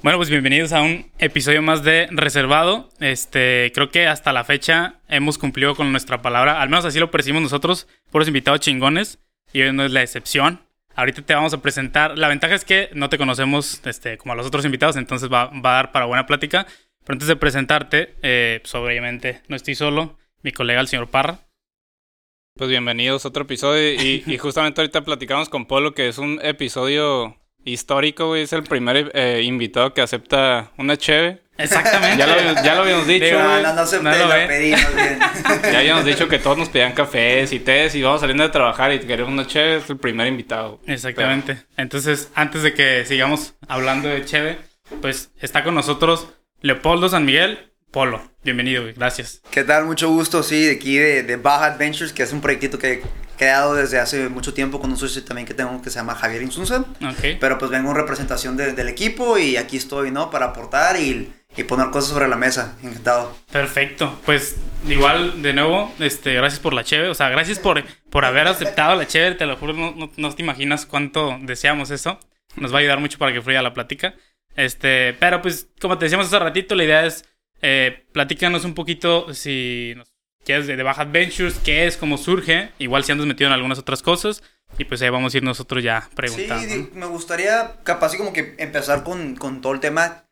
Bueno, pues bienvenidos a un episodio más de Reservado. Este, creo que hasta la fecha hemos cumplido con nuestra palabra, al menos así lo percibimos nosotros, por los invitados chingones, y hoy no es la excepción. Ahorita te vamos a presentar. La ventaja es que no te conocemos este, como a los otros invitados, entonces va, va a dar para buena plática. Pero antes de presentarte, eh, pues obviamente no estoy solo, mi colega el señor Parra. Pues bienvenidos a otro episodio y, y justamente ahorita platicamos con Polo que es un episodio histórico, güey. Es el primer eh, invitado que acepta una cheve. Exactamente. Ya lo, ya lo habíamos dicho, Digo, güey. No, no se No no lo ve. pedimos bien. Ya habíamos dicho que todos nos pedían cafés y tés y vamos saliendo de trabajar y queremos una cheve. Es el primer invitado. Exactamente. Entonces, antes de que sigamos hablando de Cheve, pues está con nosotros Leopoldo San Miguel. Polo, bienvenido. Gracias. ¿Qué tal? Mucho gusto, sí, de aquí de, de Baja Adventures, que es un proyectito que he creado desde hace mucho tiempo con un socio también que tengo que se llama Javier Insunza. Ok. Pero pues vengo en representación de- del equipo y aquí estoy, ¿no? Para aportar y, y poner cosas sobre la mesa. Encantado. Perfecto. Pues igual, de nuevo, este, gracias por la Cheve. O sea, gracias por, por haber aceptado la Cheve. Te lo juro, no, no, no te imaginas cuánto deseamos eso. Nos va a ayudar mucho para que fluya la plática. Este, pero pues, como te decíamos hace ratito, la idea es eh, platícanos un poquito si nos quieres de, de Baja Adventures, qué es, cómo surge. Igual si andas metido en algunas otras cosas. Y pues ahí vamos a ir nosotros ya preguntando. Sí, me gustaría capaz como que empezar con, con todo el tema,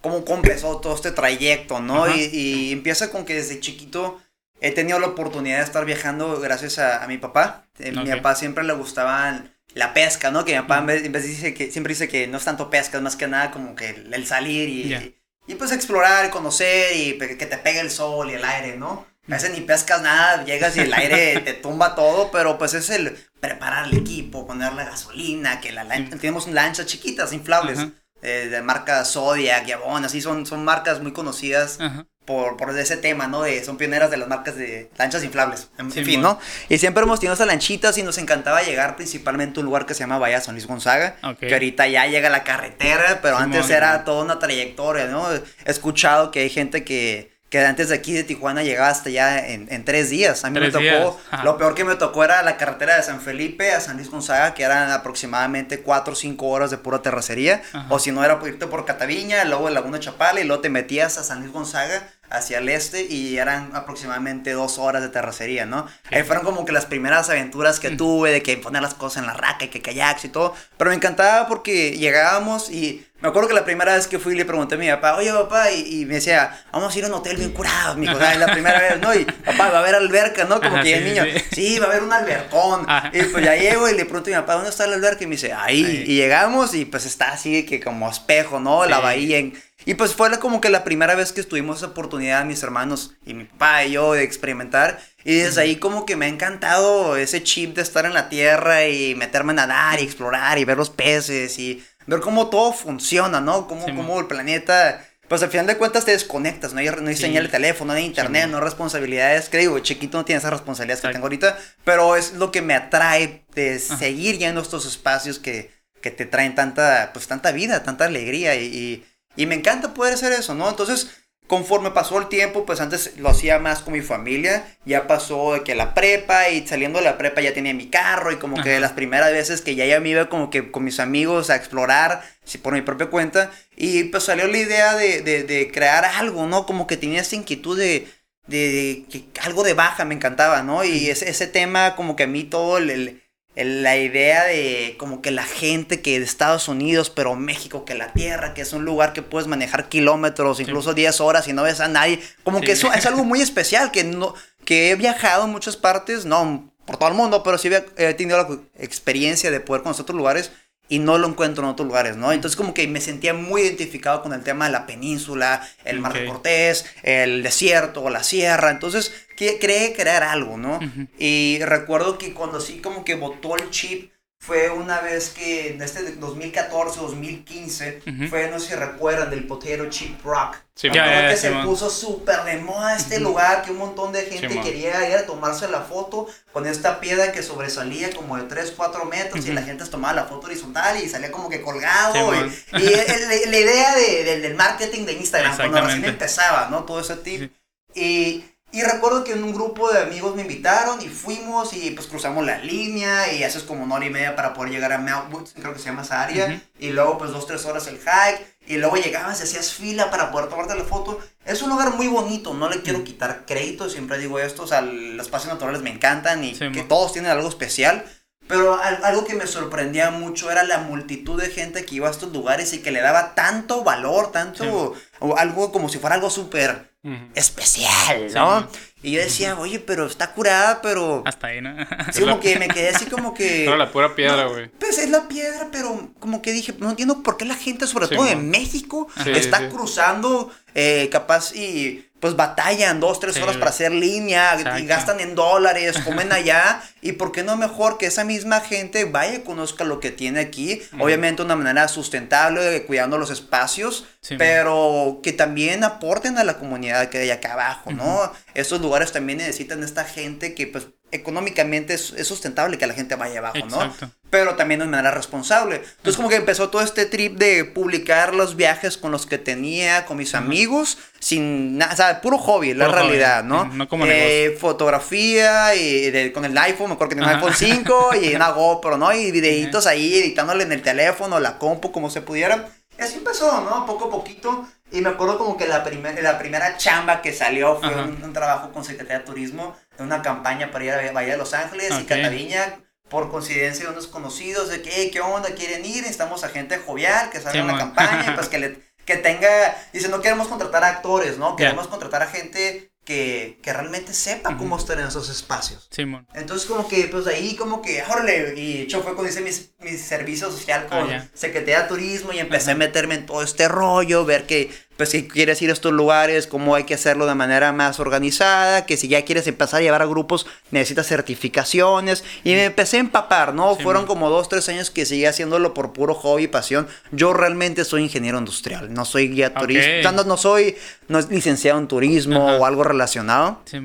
cómo, cómo empezó todo este trayecto, ¿no? Y, y empieza con que desde chiquito he tenido la oportunidad de estar viajando gracias a, a mi papá. Eh, Mi Ok. papá siempre le gustaba la pesca, ¿no? Que mi papá en vez, en vez dice que, siempre dice que no es tanto pesca, es más que nada como que el, el salir y, Ya. y pues explorar, conocer y que te pegue el sol y el aire, ¿no? A veces ni pescas nada, llegas y el aire te tumba todo, pero pues es el preparar el equipo, poner la gasolina, que la lancha, tenemos lanchas chiquitas, inflables, eh, de marca Zodiac, Yabón, así son, son marcas muy conocidas Ajá. Por, por ese tema, ¿no? De, son pioneras de las marcas de lanchas inflables, en, Sí, fin. ¿no? Y siempre hemos tenido esas lanchitas y nos encantaba llegar principalmente a un lugar que se llama Bahía San Luis Gonzaga, Ok. que ahorita ya llega la carretera, pero Sí, antes era toda una trayectoria, ¿no? He escuchado que hay gente que, que antes de aquí de Tijuana llegaba hasta allá en, en tres días. A mí Tres me tocó, lo peor que me tocó era la carretera de San Felipe a San Luis Gonzaga, que eran aproximadamente 4 o 5 horas de pura terracería. Ajá. O si no era por irte por Cataviña, luego de Laguna Chapala y luego te metías a San Luis Gonzaga hacia el este y eran aproximadamente dos horas de terracería, ¿no? Ahí fueron como que las primeras aventuras que tuve de que poner las cosas en la raca y que kayaks y todo. Pero me encantaba porque llegábamos y me acuerdo que la primera vez que fui le pregunté a mi papá, oye papá, y, y me decía, vamos a ir a un hotel bien curado, mi hijo, Ajá. es la primera vez, ¿no? Y papá, va a haber alberca, ¿no? Como Ajá, que ya sí, el niño, sí. sí, va a haber un albercón. Ajá. Y pues ya llego y le pregunto a mi papá, ¿dónde está el alberca? Y me dice, ahí. Ahí. Y llegamos y pues está así que como espejo, ¿no? La Sí. bahía. en- Y pues fue la- como que la primera vez que tuvimos esa oportunidad, mis hermanos y mi papá y yo, de experimentar. Y desde ahí como que me ha encantado ese chip de estar en la tierra y meterme a nadar y explorar y ver los peces y ver cómo todo funciona, ¿no? Cómo, Sí, cómo el planeta... Pues al final de cuentas te desconectas, no hay, no hay Sí. señal de teléfono, no hay internet, Sí, no hay responsabilidades. Que digo, chiquito no tiene esas responsabilidades que tengo ahorita, pero es lo que me atrae de seguir yendo a estos espacios que, que te traen tanta, pues tanta vida, tanta alegría y, y, y me encanta poder hacer eso, ¿no? Entonces, conforme pasó el tiempo, pues antes lo hacía más con mi familia, ya pasó de que la prepa y saliendo de la prepa ya tenía mi carro y como que Ajá. las primeras veces que ya, ya me iba como que con mis amigos a explorar sí, por mi propia cuenta y pues salió la idea de, de, de crear algo, ¿no? Como que tenía esa inquietud de, de, que algo de baja me encantaba, ¿no? Y ese, ese tema como que a mí todo el- la idea de como que la gente que de Estados Unidos, pero México, que la tierra, que es un lugar que puedes manejar kilómetros, incluso 10 horas y no ves a nadie, como Sí. que eso es algo muy especial, que no que he viajado en muchas partes, no por todo el mundo, pero sí he tenido la experiencia de poder conocer otros lugares y no lo encuentro en otros lugares, ¿no? Entonces como que me sentía muy identificado con el tema de la península, el Mar de. Cortés, el desierto, la sierra, entonces que, creé crear algo, ¿no? Ujú. Y recuerdo que cuando sí como que botó el chip fue una vez que en este de 2014, 2015, Ujú. fue, no sé si recuerdan, del Potato Chip Rock. Sí, Ya, ya, que sí, se man. puso súper de moda este lugar, que un montón de gente Sí, quería ir a tomarse la foto con esta piedra que sobresalía como de 3, 4 metros y Ujú. la gente tomaba la foto horizontal y salía como que colgado. Y- y el- la idea de- del- del marketing de Instagram, cuando recién empezaba, ¿no? Todo ese tip. Sí. Y, Y recuerdo que en un grupo de amigos me invitaron y fuimos y pues cruzamos la línea y haces como una hora y media para poder llegar a Mount Woods, creo que se llama esa área. Y luego pues dos, tres horas el hike. Y luego llegabas y hacías fila para poder tomarte la foto. Es un lugar muy bonito, no le quiero quitar crédito, siempre digo esto. O sea, los espacios naturales me encantan y que todos tienen algo especial. Pero algo que me sorprendía mucho era la multitud de gente que iba a estos lugares y que le daba tanto valor, tanto, o algo como si fuera algo súper especial, ¿no? Y yo decía, oye, pero está curada, pero... Hasta ahí, ¿no? Sí, como que me quedé así como que... Pero la pura piedra, güey. pues es la piedra, pero como que dije, no entiendo por qué la gente, sobre todo en México, está cruzando eh, capaz y pues batallan dos, tres horas para hacer línea, y gastan en dólares, comen allá, y por qué no mejor que esa misma gente vaya y conozca lo que tiene aquí, obviamente de una manera sustentable, cuidando los espacios, pero que también aporten a la comunidad que hay acá abajo, ¿no? Esos lugares también necesitan esta gente que pues económicamente es, sustentable que la gente vaya abajo, ¿no? Pero también de manera responsable. Entonces, como que empezó todo este trip de publicar los viajes con los que tenía, con mis amigos, sin nada, o sea, puro hobby, la realidad, ¿no? No como eh, Fotografía y con el iPhone, me acuerdo que tenía un iPhone 5 y una GoPro, ¿no? Y videitos ahí, editándole en el teléfono, la compu, como se pudiera. Y así empezó, ¿no? Poco a poquito. Y me acuerdo como que la, primer, la primera chamba que salió fue un, trabajo con Secretaría de Turismo, en una campaña para ir a Bahía de Los Ángeles y Cataviña, por coincidencia de unos conocidos, de que, ¿qué onda? ¿Quieren ir? Necesitamos a gente jovial que salga en la campaña, pues que, le, que tenga, dice, no queremos contratar a actores, ¿no? Queremos contratar a gente que, que realmente sepa cómo estar en esos espacios. Simón. Entonces, como que, pues ahí, como que, órale, y yo fue cuando hice mis, mi servicio social con oh, Secretaría de Turismo y empecé a meterme en todo este rollo, ver que pues si quieres ir a estos lugares, cómo hay que hacerlo de manera más organizada, que si ya quieres empezar a llevar a grupos, necesitas certificaciones. Y me empecé a empapar, ¿no? Fueron como dos, tres años que seguí haciéndolo por puro hobby y pasión. Yo realmente soy ingeniero industrial, no soy guía turista, no, soy no licenciado en turismo o algo relacionado. Sí,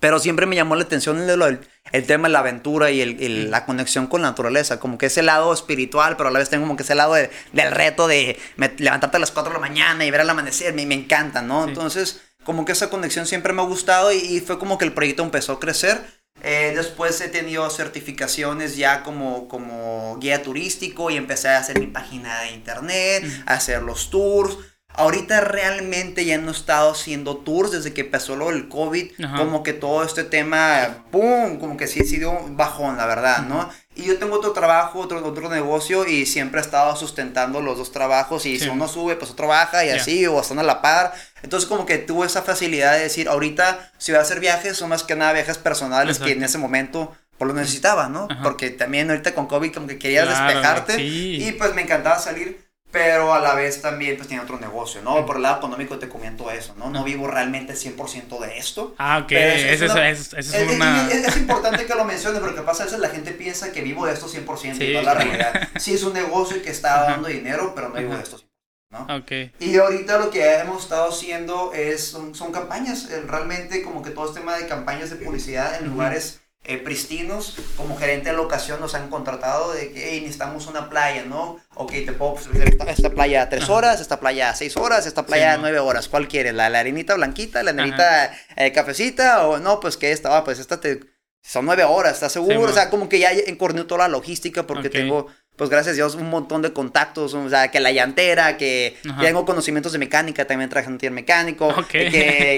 pero siempre me llamó la atención el, el, tema de la aventura y el, la conexión con la naturaleza. Como que ese lado espiritual, pero a la vez tengo como que ese lado del reto de levantarte a las 4 de la mañana y ver el amanecer. Me, me encanta, ¿no? Entonces, como que esa conexión siempre me ha gustado y, fue como que el proyecto empezó a crecer. Eh, después he tenido certificaciones ya como, como guía turístico y empecé a hacer mi página de internet, a hacer los tours. Ahorita realmente ya no he estado haciendo tours desde que empezó lo del COVID. Como que todo este tema, ¡pum! Como que sí ha sido bajón, la verdad, ¿no? Y yo tengo otro trabajo, otro, otro negocio y siempre he estado sustentando los dos trabajos. Y si uno sube, pues otro baja y así, o están a la par. Entonces, como que tuve esa facilidad de decir, ahorita, si voy a hacer viajes, son más que nada viajes personales que en ese momento por lo necesitaba, ¿no? Porque también ahorita con COVID como que querías despejarte. Y pues me encantaba salir pero a la vez también pues tiene otro negocio, ¿no? Por el lado económico te comento eso, ¿no? No vivo realmente 100% de esto. Ah, ok, es, es, es, una... es, importante que lo menciones porque pasa a veces la gente piensa que vivo de esto 100% sí. y no la realidad. Sí es un negocio que está dando dinero, pero no vivo de esto 100%. ¿no? Okay. Y ahorita lo que hemos estado haciendo es, son, son campañas, eh, realmente como que todo este tema de campañas de publicidad en lugares eh, pristinos, como gerente de locación nos han contratado de que hey, necesitamos una playa, ¿no? Ok, te puedo ofrecer esta, playa a tres horas, esta playa a seis horas, esta playa a nueve horas. ¿Cuál quieres? ¿La, la arenita blanquita, la arenita eh, cafecita? O no, pues que esta, pues esta te... Son nueve horas, ¿estás seguro? o sea, como que ya encorneó toda la logística porque tengo pues gracias a Dios, un montón de contactos, o sea, que la llantera, que tengo conocimientos de mecánica, también traje un taller mecánico, de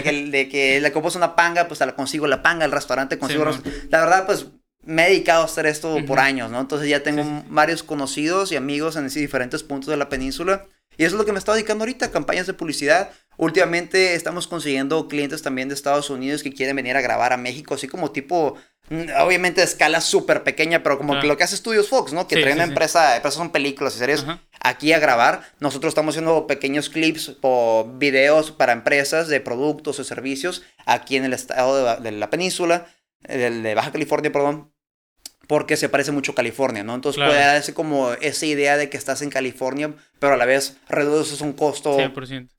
que, de que le compras una panga, pues la consigo la panga, el restaurante consigo. la verdad, pues me he dedicado a hacer esto por años, ¿no? Entonces ya tengo varios conocidos y amigos en diferentes puntos de la península. Y eso es lo que me estoy dedicando ahorita, campañas de publicidad. Últimamente estamos consiguiendo clientes también de Estados Unidos que quieren venir a grabar a México, así como tipo Mm, obviamente de escala súper pequeña, pero como lo que hace Studios Fox, ¿no? Que traen una empresa, empresas son películas y series aquí a grabar. Nosotros estamos haciendo pequeños clips o videos para empresas de productos o servicios aquí en el estado de, la península, de, Baja California, perdón. Porque se parece mucho a California, ¿no? Entonces puede darse como esa idea de que estás en California, pero a la vez reduces un costo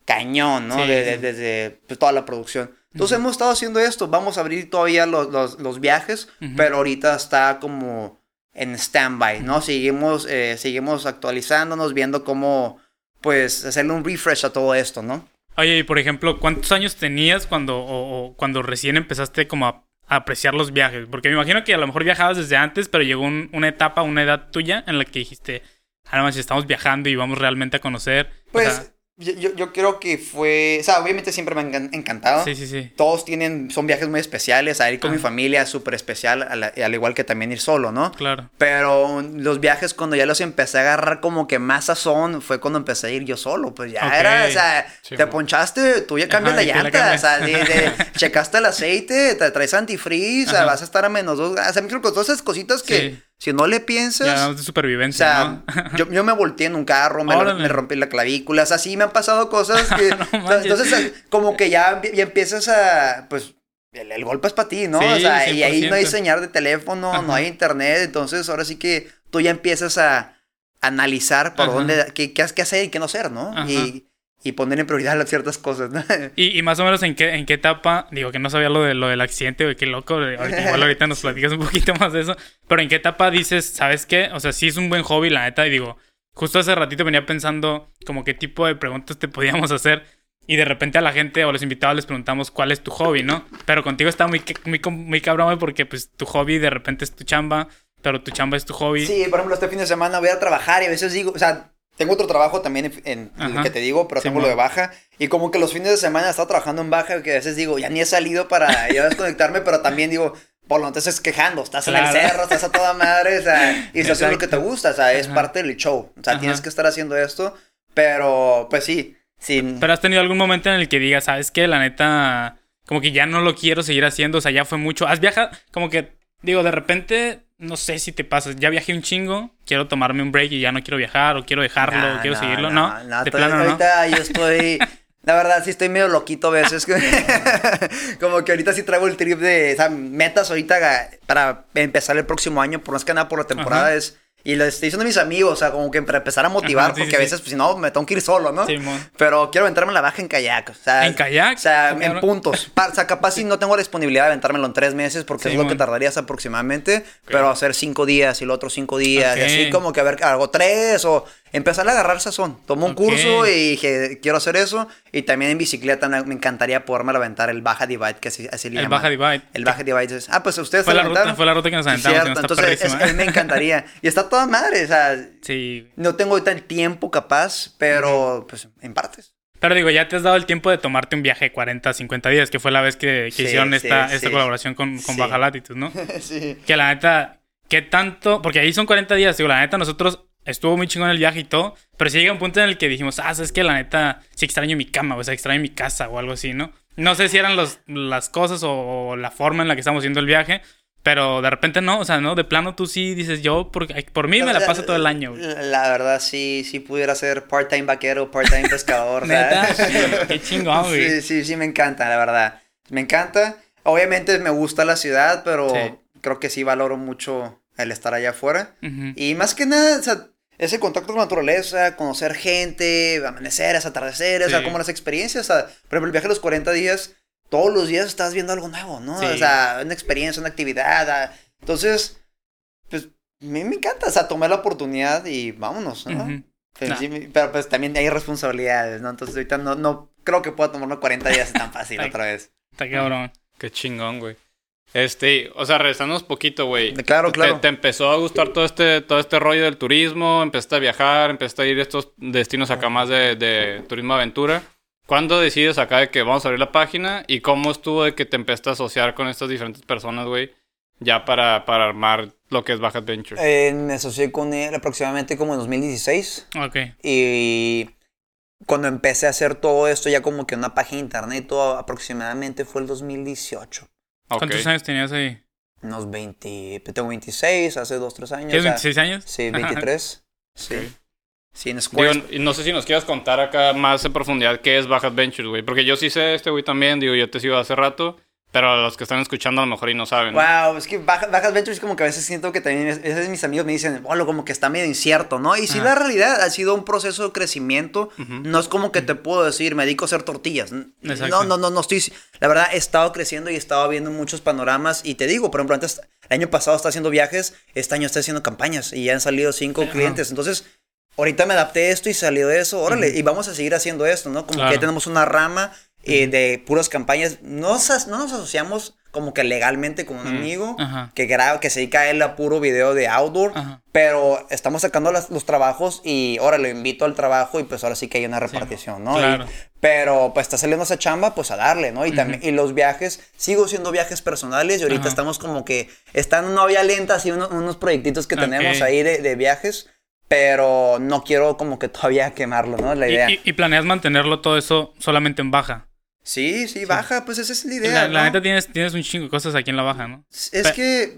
cañón, ¿no? Desde pues, toda la producción. Entonces hemos estado haciendo esto, vamos a abrir todavía los, los, viajes, pero ahorita está como en stand-by, ¿no? Seguimos, eh, seguimos actualizándonos, viendo cómo, pues, hacerle un refresh a todo esto, ¿no? Oye, y por ejemplo, ¿cuántos años tenías cuando, o, o cuando recién empezaste como a apreciar los viajes? Porque me imagino que a lo mejor viajabas desde antes, pero llegó un- una etapa, una edad tuya en la que dijiste, ah, no, si estamos viajando y vamos realmente a conocer. O Pues sea, yo, yo, yo creo que fue, o sea, obviamente siempre me han encan- encantado. sí, sí, sí. Todos tienen, son viajes muy especiales, a ir con mi familia es súper especial, al, al igual que también ir solo, ¿no? Claro. Pero los viajes cuando ya los empecé a agarrar como que más sazón fue cuando empecé a ir yo solo, pues ya era, o sea, te ponchaste, tú ya cambias Ajá, la llanta, o sea, de, checaste el aceite, te traes antifreeze, o sea, Ajá. vas a estar a menos dos, o sea, creo que todas esas cositas que Sí. Si no le piensas... Ya de O supervivencia, sea, ¿no? yo, yo me volteé en un carro, me, rompí la clavícula, o sea, sí me han pasado cosas que... No o sea, entonces, como que ya, ya empiezas a, pues, el, el golpe es para ti, ¿no? Sí, o sea, y ahí no hay 100%. señal de teléfono, no hay internet, entonces ahora sí que tú ya empiezas a analizar por Ajá. dónde, qué, qué, qué hacer y qué no hacer, ¿no? Ajá. Y, y poner en prioridad las ciertas cosas, ¿no? Y, y más o menos en qué, en qué etapa, digo que no sabía lo, de, lo del accidente, güey, qué loco, ahorita, igual ahorita nos platicas un poquito más de eso, pero en qué etapa dices, ¿sabes qué? O sea, sí es un buen hobby, la neta, y digo, justo hace ratito venía pensando como qué tipo de preguntas te podíamos hacer, y de repente a la gente o a los invitados les preguntamos cuál es tu hobby, ¿no? Pero contigo está muy, muy, muy cabrón, güey, porque pues tu hobby de repente es tu chamba, pero tu chamba es tu hobby. Sí, por ejemplo, este fin de semana voy a trabajar y a veces digo, o sea, tengo otro trabajo también en, en el que te digo, pero Sí, tengo lo de baja. Y como que los fines de semana he estado trabajando en baja, que a veces digo, ya ni he salido para ya desconectarme, pero también digo, por lo tanto estás quejando, estás en el Claro. cerro, estás a toda madre, o sea, y estás haciendo lo que te gusta, o sea, es Ajá. parte del show. O sea, Ajá. tienes que estar haciendo esto, pero pues sí, sí. Pero has tenido algún momento en el que digas, ¿sabes qué? La neta, como que ya no lo quiero seguir haciendo, o sea, ya fue mucho. Has viajado, como que, digo, de repente, no sé si te pasa, ya viajé un chingo, quiero tomarme un break y ya no quiero viajar, o quiero dejarlo, o quiero seguirlo, no, de plano, ¿no? ahorita yo estoy, la verdad sí estoy medio loquito a veces. Como que ahorita sí traigo el trip de, o sea, metas ahorita para empezar el próximo año, por más que nada por la temporada Ajá. es, y lo estoy diciendo a mis amigos, o sea, como que para empezar a motivar, Ajá, sí, porque sí, a sí. veces, pues si no, me tengo que ir solo, ¿no? Simón. Pero quiero aventarme la baja en kayak, o sea. ¿En kayak? O sea, Ah, en puntos. O sea, capaz si no tengo la disponibilidad de aventármelo en tres meses, porque es lo que tardarías aproximadamente, pero hacer cinco días y los otros cinco días, y así como que a ver, hago tres o empezar a agarrar sazón. Tomo un Ok. curso y dije, quiero hacer eso. Y también en bicicleta me encantaría poderme aventar el Baja Divide, que así, así le El llaman. Baja Divide. El Baja Divide es, ah, pues ustedes Fue se la ruta, fue la ruta que nos Sí, aventamos, que cierto. no está Entonces, es- perrísima, a mí me encantaría. Y está toda madre, o sea, Sí. no tengo ahorita el tiempo capaz, pero pues en partes. Pero digo, ya te has dado el tiempo de tomarte un viaje de 40, 50 días, que fue la vez que, que Sí, hicieron sí, esta, esta sí. colaboración con, con Sí. Baja Latitud, ¿no? sí. Que la neta, ¿qué tanto? Porque ahí son 40 días, digo, la neta, nosotros estuvo muy chingón el viaje y todo, pero sí llega un punto en el que dijimos, ah, es que la neta, sí extraño mi cama, o sea, extraño mi casa o algo así, ¿no? No sé si eran los, las cosas o, o la forma en la que estamos haciendo el viaje, pero de repente no, o sea, ¿no? De plano tú sí dices, yo por, por mí me la paso todo el año, güey. La, verdad, sí, sí pudiera ser part-time vaquero, part-time pescador. Neta, ¿sabes? qué chingón, güey. Sí, sí, sí, me encanta, la verdad. Me encanta. Obviamente me gusta la ciudad, pero Sí. creo que sí valoro mucho el estar allá afuera. Ujú. Y más que nada, o sea, ese contacto con la naturaleza, conocer gente, amaneceres, atardeceres, o sea, Sí. como las experiencias. O sea, por ejemplo, el viaje de los 40 días, todos los días estás viendo algo nuevo, ¿no? Sí. O sea, una experiencia, una actividad. ah, Entonces, pues, a mí me encanta, o sea, tomar la oportunidad y vámonos, ¿no? Pero, Nah. sí, mi- pero, pues también hay responsabilidades, ¿no? Entonces ahorita no, no creo que pueda tomarme 40 días tan fácil Ay. otra vez. Está cabrón. Qué chingón, güey. Este, o sea, regresándonos poquito, güey. Claro, ¿Te- claro. Te, empezó a gustar todo este, todo este rollo del turismo, empezaste a viajar, empezaste a ir a estos destinos acá más de, de turismo aventura. ¿Cuándo decides acá de que vamos a abrir la página? ¿Y cómo estuvo de que te empezaste a asociar con estas diferentes personas, güey? Ya para, para armar lo que es Baja Adventure. Eh, me asocié con él aproximadamente como en 2016 Ok. y cuando empecé a hacer todo esto ya como que una página de internet, todo aproximadamente fue el 2018. Ok. ¿Cuántos años tenías ahí? Unos 20, tengo 26, hace 2, 3 años. ¿Tienes o sea, 26 años? Sí, 23. Sí. Ok. Sí, en Digo, Square. y no sé si nos quieras contar acá más en profundidad qué es Baja Adventures, güey. Porque yo sí sé este güey también, digo, yo te sigo hace rato. Pero los que están escuchando a lo mejor y no saben. Wow, es que Baja, Baja Adventures como que a veces siento que también, a veces mis amigos me dicen, bueno, como que está medio incierto, ¿no? Y sí, Ajá. la realidad ha sido un proceso de crecimiento. Ujú. No es como que te puedo decir, me dedico a hacer tortillas. Exacto. No, no, no, no estoy. La verdad, he estado creciendo y he estado viendo muchos panoramas. Y te digo, por ejemplo, antes, el año pasado estaba haciendo viajes, este año estoy haciendo campañas y ya han salido cinco Ajá. clientes. Entonces, ahorita me adapté a esto y salió de eso, órale, y vamos a seguir haciendo esto, ¿no? Como Claro. que tenemos una rama eh, de puras campañas, no, nos- no nos asociamos como que legalmente con un amigo Ajá. que graba, que se dedica a él a puro video de outdoor, Ajá. pero estamos sacando las- los trabajos y ahora lo invito al trabajo y pues ahora sí que hay una repartición, ¿no? Y- claro. pero pues está saliendo esa chamba, pues a darle, ¿no? Y también, y los viajes, sigo siendo viajes personales y ahorita Ajá. estamos como que, están en una olla lenta, así unos, unos proyectitos que Ok. tenemos ahí de, de viajes, pero no quiero como que todavía quemarlo, ¿no? La Y, idea. y- y planeas mantenerlo todo eso solamente en baja. Sí, sí, baja, pues esa es la idea. La, neta tienes, tienes un chingo de cosas aquí en la baja, ¿no? Es Pe- que,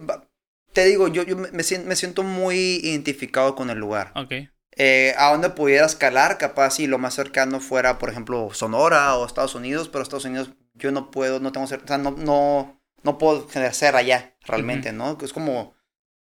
te digo, yo, yo me, me sien- me siento muy identificado con el lugar. Ok. Eh, a donde pudiera escalar, capaz si lo más cercano fuera, por ejemplo, Sonora o Estados Unidos, pero Estados Unidos yo no puedo, no tengo, o sea, no, no, no puedo ejercer allá realmente, ¿no? Es como,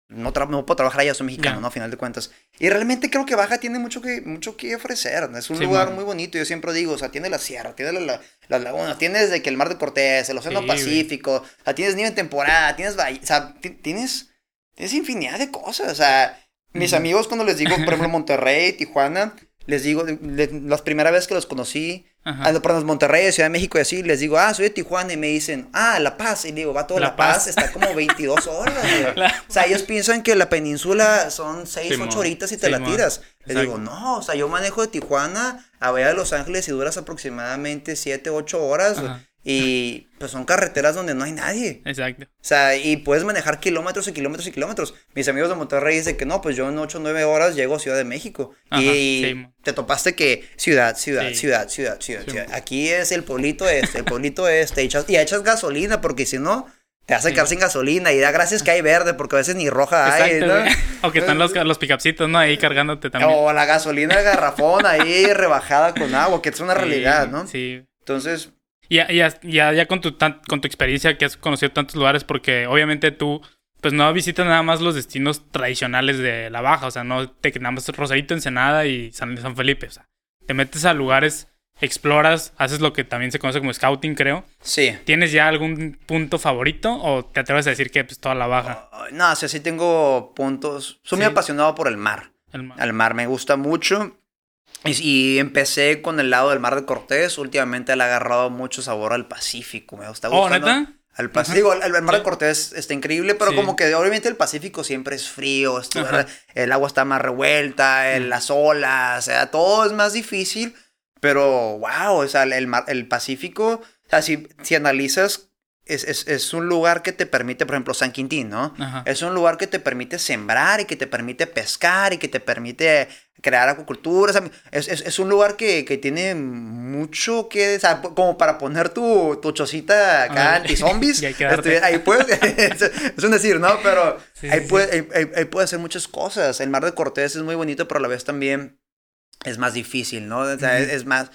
no, no puedo trabajar allá, soy mexicano, Ya. ¿no? A final de cuentas. Y realmente creo que Baja tiene mucho que, mucho que ofrecer, es un Sí, lugar man. muy bonito, yo siempre digo, o sea, tiene la sierra, tiene la, la, las lagunas, tiene desde que el Mar de Cortés, el Océano Sí, güey. Pacífico, o sea, tienes nieve en temporada, tienes, bahía- o sea, ti- tienes, tienes infinidad de cosas, o sea, mis amigos cuando les digo, por ejemplo, Monterrey, Tijuana, les digo, le- las primeras veces que los conocí, Ajá. ah, perdón, Monterrey, Ciudad de México y así, les digo, ah, soy de Tijuana y me dicen, ah, La Paz, y digo, va todo La La, Paz. Paz. está como 22 horas. La- O sea, ellos piensan que la península son 6, Simón. 8 horitas y te la tiras. Les Exacto. digo, no, o sea, yo manejo de Tijuana a Bahía de Los Ángeles y duras aproximadamente 7, 8 horas. Ajá. Y pues son carreteras donde no hay nadie. Exacto. O sea, y puedes manejar kilómetros y kilómetros y kilómetros. Mis amigos de Monterrey dicen que no, pues yo en 8 o 9 horas llego a Ciudad de México. Ajá, y sí, te topaste que ciudad, ciudad, Sí. ciudad, ciudad, ciudad, Sí, ciudad. Aquí es el pueblito este, el pueblito este. Y echas, y echas gasolina porque si no, te vas a Sí. quedar sin gasolina. Y da gracias que hay verde porque a veces ni roja hay. Exacto, ¿no? güey. O que están los, los picapcitos, ¿no? Ahí cargándote también. O la gasolina de garrafón ahí rebajada con agua, que es una Sí, realidad, ¿no? Sí. Entonces, Ya, ya, ya, ya con, tu, tan- con tu experiencia que has conocido tantos lugares, porque obviamente tú, pues no visitas nada más los destinos tradicionales de la Baja, o sea, no te nada más Rosarito, Ensenada y San, San Felipe, o sea, te metes a lugares, exploras, haces lo que también se conoce como scouting, creo. sí. ¿Tienes ya algún punto favorito o te atreves a decir que pues toda la Baja? No, o sea, sí tengo puntos. Soy muy apasionado por el mar. El mar me gusta mucho. Y, empecé con el lado del mar de Cortés. Últimamente le ha agarrado mucho sabor al Pacífico. Me gusta Oh, gustando. ¿neta? Al Pacífico, el, el mar Sí. de Cortés está increíble, pero Sí. como que obviamente el Pacífico siempre es frío, esto- el agua está más revuelta, el- Mm. las olas, o sea, todo es más difícil, pero wow, o sea, el, mar- el Pacífico, o sea, si, si analizas, es, es, es un lugar que te permite, por ejemplo, San Quintín, ¿no? Ajá. Es un lugar que te permite sembrar y que te permite pescar y que te permite crear o sea, es, es- es un lugar que, que tiene mucho que... O sea, como para poner tu, tu chocita acá anti-zombies. y ahí puedes... es, un decir, ¿no? Pero Sí, ahí, sí, puede, ahí, ahí- ahí puede hacer muchas cosas. El Mar de Cortés es muy bonito, pero a la vez también es más difícil, ¿no? O sea, es, más...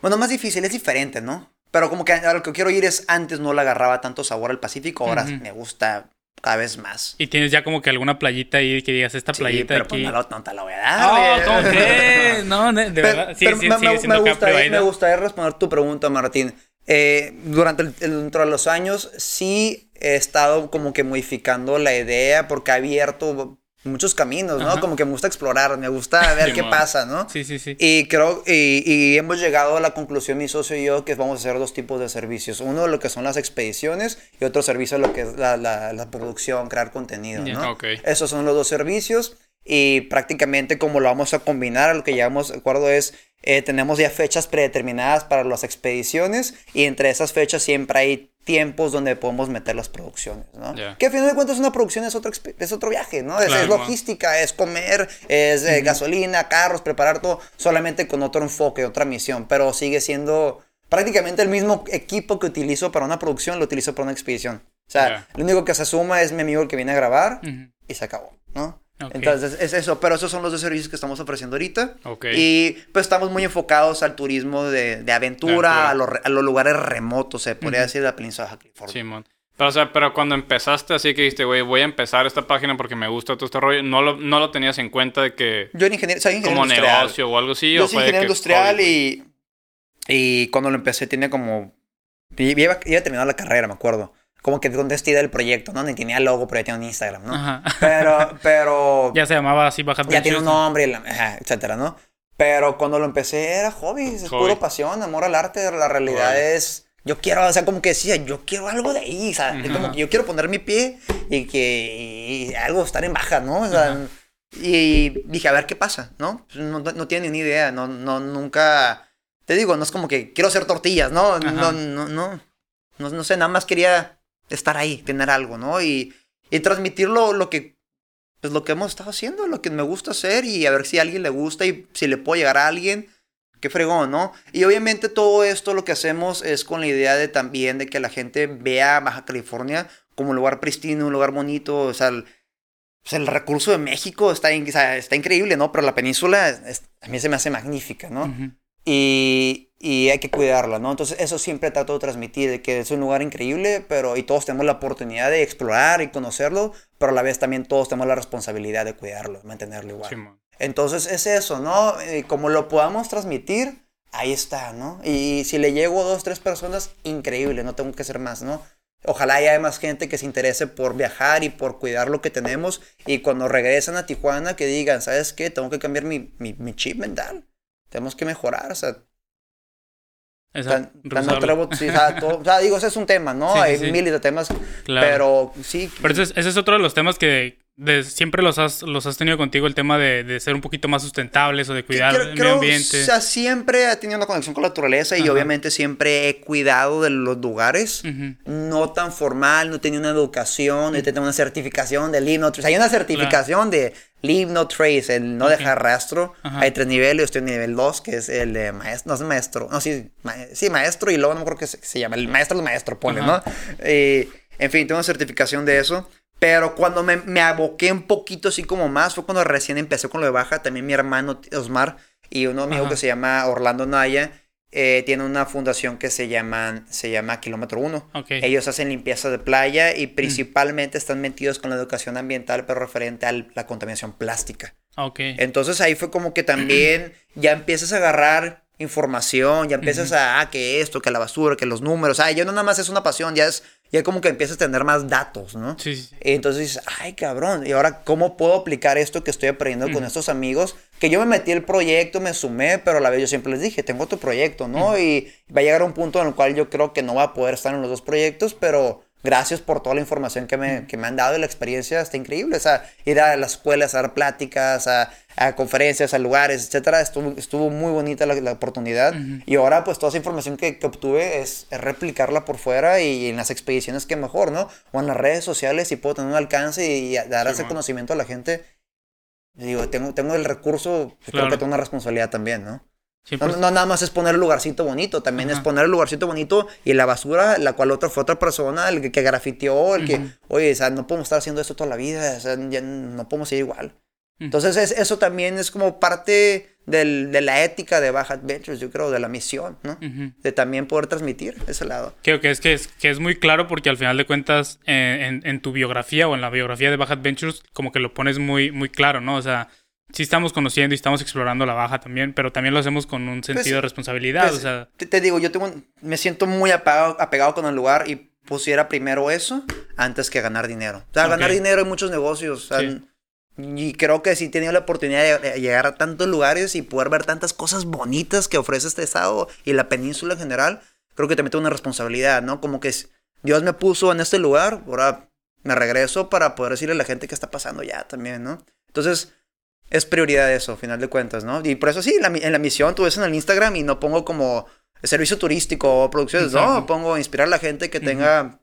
Bueno, más difícil, es diferente, ¿no? Pero como que a lo que quiero ir es antes no le agarraba tanto sabor al Pacífico, ahora me gusta cada vez más. Y tienes ya como que alguna playita ahí que digas, esta Sí, playita pero aquí. pues no, no te la voy a dar. Oh, güey. ¿cómo crees? No, de Pero- verdad. Sí, pero sí, me, sigue me- gustaría, me gustaría responder tu pregunta, Martín. Eh, durante el, el- dentro de los años sí he estado como que modificando la idea porque ha abierto muchos caminos, ¿no? Ajá. Como que me gusta explorar, me gusta ver qué pasa, ¿no? Sí, sí, sí. Y creo, y, y hemos llegado a la conclusión, mi socio y yo, que vamos a hacer dos tipos de servicios. Uno, lo que son las expediciones, y otro servicio, lo que es la, la- la producción, crear contenido, Ya. ¿no? Ok. Esos son los dos servicios. Y prácticamente como lo vamos a combinar, lo que llegamos de acuerdo es, eh, tenemos ya fechas predeterminadas para las expediciones y entre esas fechas siempre hay tiempos donde podemos meter las producciones, ¿no? Ya. Que a final de cuentas una producción es otro, es otro viaje, ¿no? Es, Claro, es logística, es comer, es eh, gasolina, carros, preparar todo, solamente con otro enfoque, otra misión, pero sigue siendo prácticamente el mismo equipo que utilizo para una producción, lo utilizo para una expedición. O sea, Ya. lo único que se suma es mi amigo el que viene a grabar Ujú. y se acabó, ¿no? Ok. Entonces es eso, pero esos son los dos servicios que estamos ofreciendo ahorita. Ok. Y pues estamos muy enfocados al turismo de, de aventura. A, los, a los lugares remotos, se podría Ujú. decir, de la península de California. Simón. Pero, o sea, pero cuando empezaste así que dijiste, güey, voy a empezar esta página porque me gusta todo este rollo, ¿no lo, no lo tenías en cuenta de que Yo era ingeniero, soy ingeniero como industrial. negocio o algo así? Yo soy ingeniero industrial y, y cuando lo empecé tenía como... Iba, iba terminando la carrera, me acuerdo. Como que está el proyecto, ¿no? Ni tenía logo, pero ya tiene un Instagram, ¿no? Ajá. Pero, pero... Ya se llamaba así Baja ya tiene un ¿no? nombre, etcétera, ¿no? Pero cuando lo empecé era hobby, es Hobby. puro pasión, amor al arte. La realidad es, yo quiero, o sea, como que decía, yo quiero algo de ahí, o sea, como que yo quiero poner mi pie y que y algo estar en baja, ¿no? O sea, y dije, a ver qué pasa, ¿no? No, no, no tiene ni idea, no, no, nunca, te digo, no es como que quiero hacer tortillas, ¿no? No, no, no, no, no sé, nada más quería estar ahí, tener algo, ¿no? Y, y transmitir lo, lo que pues lo que hemos estado haciendo, lo que me gusta hacer y a ver si a alguien le gusta y si le puedo llegar a alguien, qué fregón, ¿no? Y obviamente todo esto lo que hacemos es con la idea de también de que la gente vea Baja California como un lugar pristino, un lugar bonito, o sea, el, pues, el recurso de México está, in- está increíble, ¿no? Pero la península es- a mí se me hace magnífica, ¿no? Y, y hay que cuidarla, ¿no? Entonces eso siempre trato de transmitir, que es un lugar increíble, pero y todos tenemos la oportunidad de explorar y conocerlo, pero a la vez también todos tenemos la responsabilidad de cuidarlo, mantenerlo igual. Entonces es eso, ¿no? Eh, como lo podamos transmitir, ahí está, ¿no? Y si le llego a dos, tres personas, increíble, no tengo que ser más, ¿no? Ojalá haya más gente que se interese por viajar y por cuidar lo que tenemos y cuando regresan a Tijuana que digan, ¿sabes qué? Tengo que cambiar mi, mi, mi chip mental. Tenemos que mejorar, o sea, tan, tan atrevo- sí, o, sea, todo- o sea, digo, ese es un tema, ¿no? Sí, Hay sí. miles de temas, Claro. pero sí. Pero ese es, ese es otro de los temas que de- siempre los has, los has tenido contigo, el tema de, de ser un poquito más sustentables o de cuidar creo- el creo, medio ambiente. O sea, siempre he tenido una conexión con la naturaleza y Ajá. obviamente siempre he cuidado de los lugares. Ujú. No tan formal, no tenía una educación, no tenía una certificación de Leave No Trace. Hay una certificación de Leave No Trace, el no Ok. dejar rastro. Ajá. Hay tres niveles, yo estoy en nivel 2, que es el de maestro, no es maestro, no, sí, ma- sí, maestro y luego no me acuerdo qué se, se llama, el maestro es maestro, pone. ¿no? Eh, en fin, tengo una certificación de eso. Pero cuando me, me aboqué un poquito así como más, fue cuando recién empecé con lo de baja. También mi hermano Osmar y un amigo Ajá. que se llama Orlando Naya eh, tiene una fundación que se llama, se llama Kilómetro 1. Ok. Ellos hacen limpieza de playa y principalmente están metidos con la educación ambiental, pero referente a la contaminación plástica. Entonces ahí fue como que también ya empiezas a agarrar información, ya empiezas a, ah, que esto, que la basura, que los números, ah, ya no nada más es una pasión, ya es, ya como que empiezas a tener más datos, ¿no? Sí, entonces dices, ay, cabrón, ¿y ahora cómo puedo aplicar esto que estoy aprendiendo con estos amigos? Que yo me metí el proyecto, me sumé, pero a la vez yo siempre les dije, tengo otro proyecto, ¿no? Y va a llegar un punto en el cual yo creo que no va a poder estar en los dos proyectos, pero gracias por toda la información que me, que me han dado y la experiencia está increíble. O sea, ir a las escuelas a dar pláticas, a, a conferencias, a lugares, etcétera, estuvo, estuvo muy bonita la, la oportunidad. Y ahora, pues, toda esa información que, que obtuve es, es replicarla por fuera y en las expediciones que mejor, ¿no? O en las redes sociales, si puedo tener un alcance y, dar ese conocimiento a la gente. Digo, tengo, tengo el recurso, pues, creo Claro. que tengo una responsabilidad también, ¿no? Sí, No, pues, no nada más es poner el lugarcito bonito, también es Ajá. poner el lugarcito bonito y la basura, la cual otra fue otra persona, el que, que grafiteó, el que, Ujú. oye, o sea, no podemos estar haciendo esto toda la vida, o sea, ya no podemos ser igual. Ujú. Entonces es- eso también es como parte del- de la ética de Baja Adventures, yo creo, de la misión, ¿no? De también poder transmitir ese lado. Creo que es, que es que es muy claro porque al final de cuentas eh, en, en tu biografía o en la biografía de Baja Adventures como que lo pones muy, muy claro, ¿no? O sea, sí estamos conociendo y estamos explorando la Baja también, pero también lo hacemos con un sentido de responsabilidad, Pues, o sea... te, te digo, yo tengo, un- me siento muy apegado, apegado con el lugar y pusiera primero eso antes que ganar dinero. O sea, ganar dinero hay muchos negocios. o sea, Sí. Y creo que sí he tenido la oportunidad de, llegar a tantos lugares y poder ver tantas cosas bonitas que ofrece este estado y la península en general. Creo que también tengo una responsabilidad, ¿no? Como que Dios me puso en este lugar, ahora me regreso para poder decirle a la gente qué está pasando ya también, ¿no? Entonces, es prioridad eso, a final de cuentas, ¿no? Y por eso sí, la en la misión tú ves en el Instagram y no pongo como servicio turístico o producciones, Exacto. no, pongo inspirar a la gente que tenga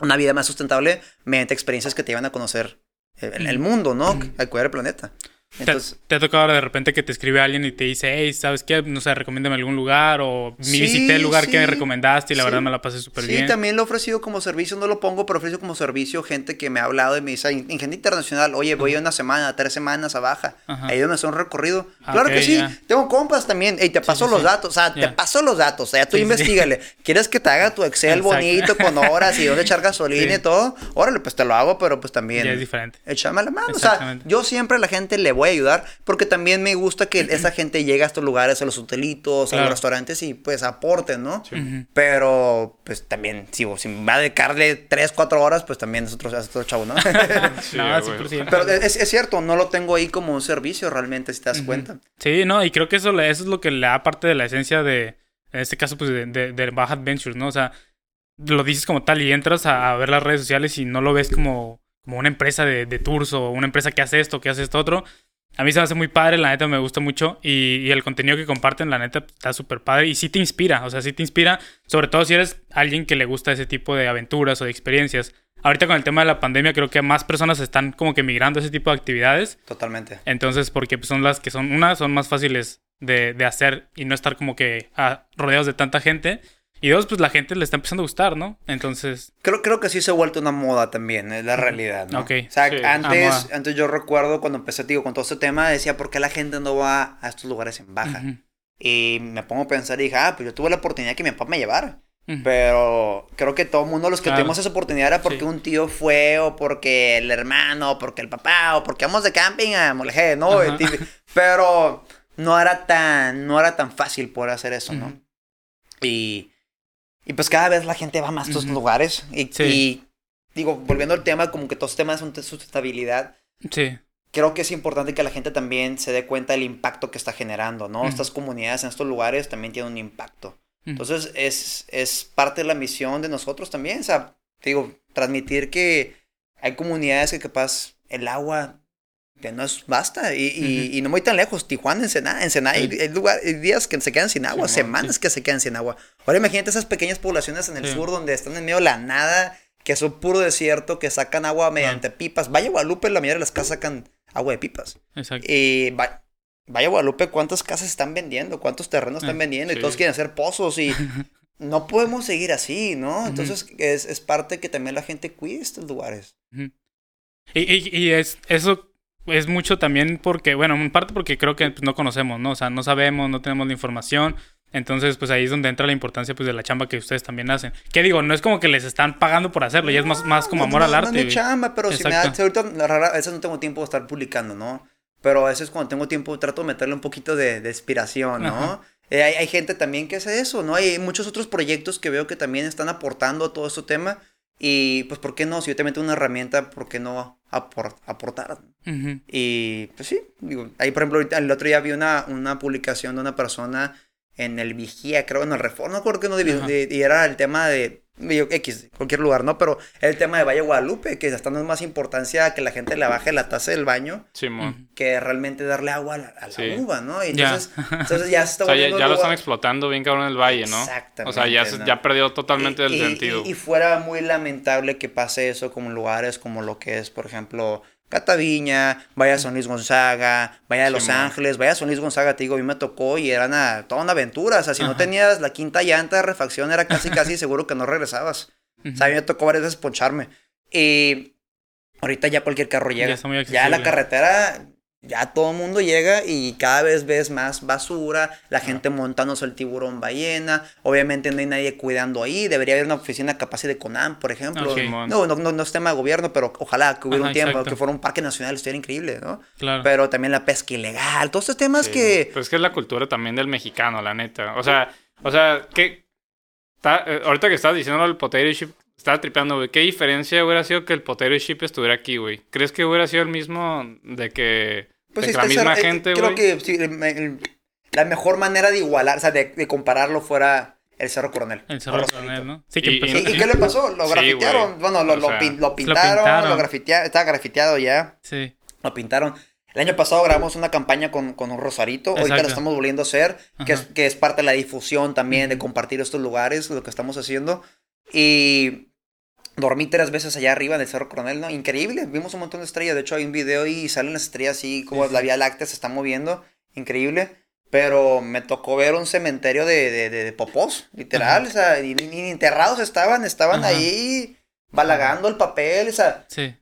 una vida más sustentable mediante experiencias que te llevan a conocer el, el mundo, ¿no? Ujú. A cuidar el planeta. ¿Te, Entonces, te ha tocado ahora de repente que te escribe alguien y te dice, hey, ¿sabes qué? No sé, recomiéndame algún lugar o mi Sí, visité el lugar que me sí, recomendaste y la sí. verdad me la pasé súper sí, bien. también lo he ofrecido como servicio, no lo pongo, pero ofrecido como servicio gente que me ha hablado y me dice, en gente internacional, oye, voy una semana, tres semanas a baja, Ajá. ayúdame a hacer un recorrido. Ah, claro ok, que sí, ya. tengo compas también, Ey, te paso sí, los sí. datos, o sea, te Ya. paso los datos, o sea, tú Sí, sí, sí. investigale. ¿Quieres que te haga tu Excel Exacto. bonito con horas y dónde echar gasolina Sí. y todo? Órale, pues te lo hago, pero pues también... Ya es diferente. Échame la mano. O sea, yo siempre a la gente le voy voy a ayudar, porque también me gusta que esa gente llegue a estos lugares, a los hotelitos, a los restaurantes y pues aporten, ¿no? Pero pues también, si, si me va a dedicarle 3, 4 horas, pues también es otro, es otro chavo, ¿no? Sí, No. 100%. Pero es, es cierto, no lo tengo ahí como un servicio realmente, si te das cuenta. Sí, no, y creo que eso, le- eso es lo que le da parte de la esencia de, en este caso, pues de, de, de Baja Adventures, ¿no? O sea, lo dices como tal y entras a, a ver las redes sociales y no lo ves como, como una empresa de, de tours o una empresa que hace esto, que hace esto otro. A mí se me hace muy padre, la neta me gusta mucho y, y el contenido que comparten, la neta, está súper padre y sí te inspira, o sea, sí te inspira, sobre todo si eres alguien que le gusta ese tipo de aventuras o de experiencias. Ahorita con el tema de la pandemia creo que más personas están como que migrando a ese tipo de actividades. Totalmente. Entonces, porque son las que son, una, son más fáciles de, de hacer y no estar como que rodeados de tanta gente. Y dos, pues la gente le está empezando a gustar, ¿no? Entonces, Creo, creo que sí se ha vuelto una moda también, es la realidad, ¿no? Ok. O sea, Sí. antes, Ah, antes yo recuerdo cuando empecé, digo, con todo este tema, decía, ¿por qué la gente no va a estos lugares en baja? Y me pongo a pensar y dije, ah, pues yo tuve la oportunidad que mi papá me llevara. Pero creo que todo el mundo, los que Claro. tuvimos esa oportunidad era porque Sí. un tío fue, o porque el hermano, o porque el papá, o porque vamos de camping a Molejé, ¿no? Pero no era tan, no era tan fácil poder hacer eso, ¿no? Y, y pues cada vez la gente va más a estos lugares. Y, Sí. y, digo, volviendo al tema, como que todos los temas son de sustentabilidad. Sí, Creo que es importante que la gente también se dé cuenta del impacto que está generando, ¿no? Estas comunidades en estos lugares también tienen un impacto. Entonces es, es parte de la misión de nosotros también, o sea, digo, transmitir que hay comunidades que capaz el agua no es basta y, no muy tan lejos, Tijuana, Ensenada, Ensenada, hay, hay lugar- hay días que se quedan sin agua, semanas que se quedan sin agua. Ahora imagínate esas pequeñas poblaciones en el Sí. sur donde están en medio de la nada, que son puro desierto, que sacan agua mediante pipas. Vaya Guadalupe, la mayoría de las casas sacan agua de pipas. exacto. Y va- vaya Guadalupe, ¿cuántas casas están vendiendo? ¿Cuántos terrenos están Eh, vendiendo? Y todos quieren hacer pozos y no podemos seguir así, ¿no? Entonces es, es parte que también la gente cuide estos lugares. Y, y es, eso es mucho también porque, bueno, en parte porque creo que pues, no conocemos, ¿no? O sea, no sabemos, no tenemos la información. Entonces, pues ahí es donde entra la importancia pues de la chamba que ustedes también hacen. Que digo, no es como que les están pagando por hacerlo, ya es más, más como No, amor no, al no arte. mi güey. chamba, pero si me da, Exacto. si ahorita la rara, a veces no tengo tiempo de estar publicando, ¿no? Pero a veces cuando tengo tiempo trato de meterle un poquito de, de inspiración, ¿no? Ajá. Eh, hay, hay gente también que hace eso, ¿no? Hay muchos otros proyectos que veo que también están aportando a todo este tema. Y pues, ¿por qué no? Si yo te meto una herramienta, ¿por qué no apor- aportar? Y pues sí, digo, ahí por ejemplo, ahorita, el otro día vi una, una publicación de una persona en el Vigía, creo, en el Reforma, no recuerdo que no, de- y era el tema de, X, cualquier lugar, ¿no? Pero el tema de Valle Guadalupe, que está dando más importancia a que la gente le baje la taza del baño Simón. Ujú. que realmente darle agua a la, a la Sí. uva, ¿no? Y Ya. entonces, entonces ya se está O sea, ya, lo están explotando bien cabrón en el valle, ¿no? Exactamente, O sea, ya, se- ¿no? ya perdió totalmente el Y- y- sentido. Y, y fuera muy lamentable que pase eso como en lugares como lo que es, por ejemplo, Cataviña, vaya a San Luis Gonzaga, vaya a Los. Ángeles, vaya a San Luis Gonzaga, te digo, a mí me tocó y era una, toda una aventura. O sea, si no tenías la quinta llanta de refacción, era casi, casi seguro que no regresabas. O sea, a mí me tocó varias veces poncharme. Y ahorita ya cualquier carro llega. Ya está muy ya la carretera, ya todo el mundo llega y cada vez ves más basura, la gente montándose el tiburón ballena. Obviamente no hay nadie cuidando ahí. Debería haber una oficina capaz de Conam, por ejemplo. Ok. No, no, no, no es tema de gobierno, pero ojalá que hubiera Ajá, un tiempo, exacto. que fuera un parque nacional, estuviera increíble, ¿no? Claro. Pero también la pesca ilegal, todos estos temas Sí. que... Pues es que es la cultura también del mexicano, la neta. O sea, o sea, ¿qué? ta- eh, ahorita que estás diciendo el potato chip, estaba tripeando, güey. ¿Qué diferencia hubiera sido que el potato chip estuviera aquí, güey? ¿Crees que hubiera sido el mismo de que, Pues de es que la misma eh, gente, Creo güey? que sí, el- el- la mejor manera de igualar, o sea, de, de compararlo fuera el Cerro Coronel. El Cerro. Coronel, ¿no? Sí, que Y- empezó ¿Y, qué le pasó? Lo grafitearon. bueno, lo, lo sea, pin- lo pintaron, lo, pintaron. grafitea- estaba grafiteado ya. Sí. Lo pintaron. El año pasado grabamos una campaña con, con un Rosarito. Ahorita Exacto. lo estamos volviendo a hacer, que es, que es parte de la difusión también, de compartir estos lugares, lo que estamos haciendo. Y dormí tres veces allá arriba en el Cerro Coronel, ¿no? Increíble. Vimos un montón de estrellas. De hecho, hay un video y salen las estrellas así, como Sí, la Vía Láctea se está moviendo. Increíble. Pero me tocó ver un cementerio de, de, de, de popós, literal. Ajá. O sea, y enterrados estaban, estaban Ajá. ahí balagando el papel. O sea, Sí.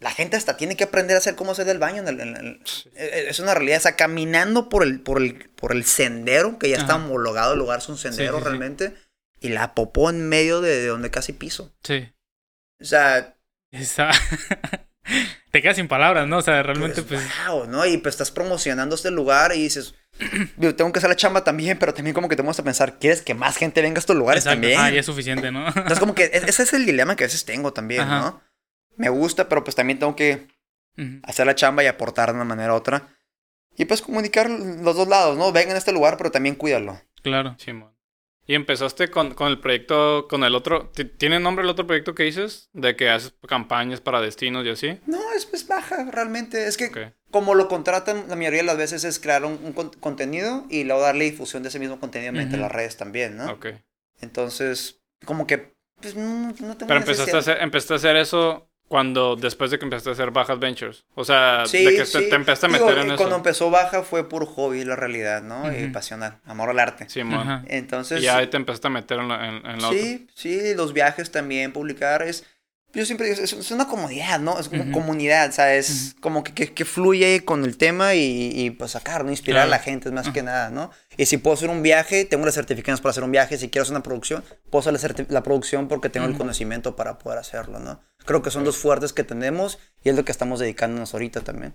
la gente hasta tiene que aprender a hacer cómo hacer el baño. en el- en el- eh, es una realidad. O sea, caminando por el, por el, por el sendero, que ya está homologado el lugar, es un sendero sí, sí. realmente. Y la popó en medio de, de donde casi piso. Sí. O sea, Esa- te quedas sin palabras, ¿no? O sea, realmente, pues. Wow, ¿no? Y pues estás promocionando este lugar y dices, yo tengo que hacer la chamba también, pero también como que te vamos a pensar, ¿quieres que más gente venga a estos lugares exacto. también? Ah, ya es suficiente, ¿no? Entonces, como que ese es el dilema que a veces tengo también, Ajá. ¿no? Me gusta, pero pues también tengo que hacer la chamba y aportar de una manera u otra. Y pues comunicar los dos lados, ¿no? Vengan a este lugar, pero también cuídalo. Claro. Simón. Y empezaste con, con el proyecto, con el otro. ¿ti- ¿Tiene nombre el otro proyecto que dices? De que haces campañas para destinos y así. No, es pues baja, realmente. Es que como lo contratan la mayoría de las veces es crear un, un con- contenido y luego darle difusión de ese mismo contenido mediante Ujú. las redes también, ¿no? Ok. Entonces, como que, pues no, no tengo Pero empezaste a, hacer, empezaste a hacer eso cuando, después de que empezaste a hacer bajas ventures. O sea, Sí, de que te, sí. te empezaste a Digo, meter en eh, eso. Cuando empezó baja fue puro hobby, la realidad, ¿no? Y Ujú. pasional, amor al arte. Simón. Ajá. Entonces, Y ahí te empezaste a meter en la, en, en la otra. sí, sí, los viajes también, publicar es... Yo siempre digo, es, una comodidad, ¿no? Es como comunidad, o sea, es como que, que, que fluye con el tema y, y, pues sacar, ¿no? Inspirar a la gente, es más que nada, ¿no? Y si puedo hacer un viaje, tengo las certificaciones para hacer un viaje. Si quiero hacer una producción, puedo hacer la, producción porque tengo el conocimiento para poder hacerlo, ¿no? Creo que son dos fuertes que tenemos y es lo que estamos dedicándonos ahorita también.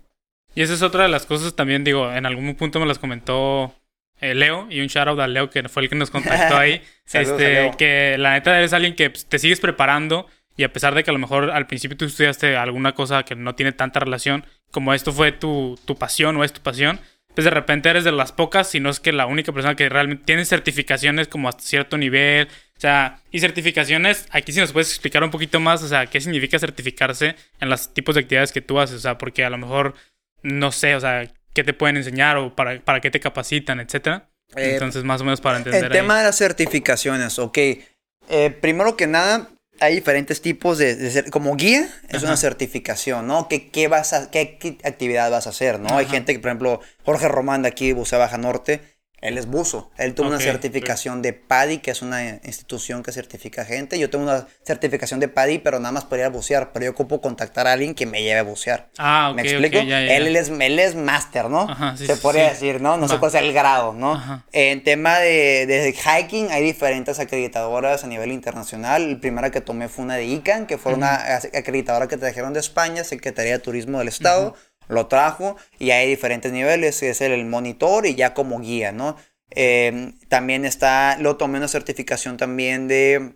Y esa es otra de las cosas también, digo, en algún punto me las comentó eh, Leo y un shout out a Leo que fue el que nos contactó ahí. Este, que la neta eres alguien que pues, te sigues preparando y a pesar de que a lo mejor al principio tú estudiaste alguna cosa que no tiene tanta relación, como esto fue tu, tu pasión o es tu pasión, pues de repente eres de las pocas, si no es que la única persona que realmente tiene certificaciones como hasta cierto nivel. O sea, y certificaciones, aquí sí nos puedes explicar un poquito más, o sea, qué significa certificarse en los tipos de actividades que tú haces, o sea, porque a lo mejor, no sé, o sea, qué te pueden enseñar o para, para qué te capacitan, etcétera. Eh, Entonces, más o menos para entender. El ahí. tema de las certificaciones, ok. Eh, primero que nada, hay diferentes tipos de, de como guía es Ajá. una certificación, ¿no? ¿Qué, qué vas a, qué, qué actividad vas a hacer, ¿no? Hay gente que, por ejemplo, Jorge Román de aquí, Bucea Baja Norte, él es buzo. Él tuvo una certificación de PADI, que es una institución que certifica gente. Yo tengo una certificación de PADI, pero nada más para ir a bucear. Pero yo ocupo contactar a alguien que me lleve a bucear. Ah, ok, ¿Me explico? ya, ya, ya. Él, es, él es máster, ¿no? Ajá, sí, Se sí, podría decir, ¿no? No sé Va. cuál sea el grado, ¿no? Ajá. En tema de, de hiking, hay diferentes acreditadoras a nivel internacional. La primera que tomé fue una de ICANN, que fue una ac- acreditadora que trajeron de España, Secretaría de Turismo del Estado. Lo trajo y hay diferentes niveles, es el, el monitor y ya como guía, ¿no? Eh, también está, lo tomé una certificación también de,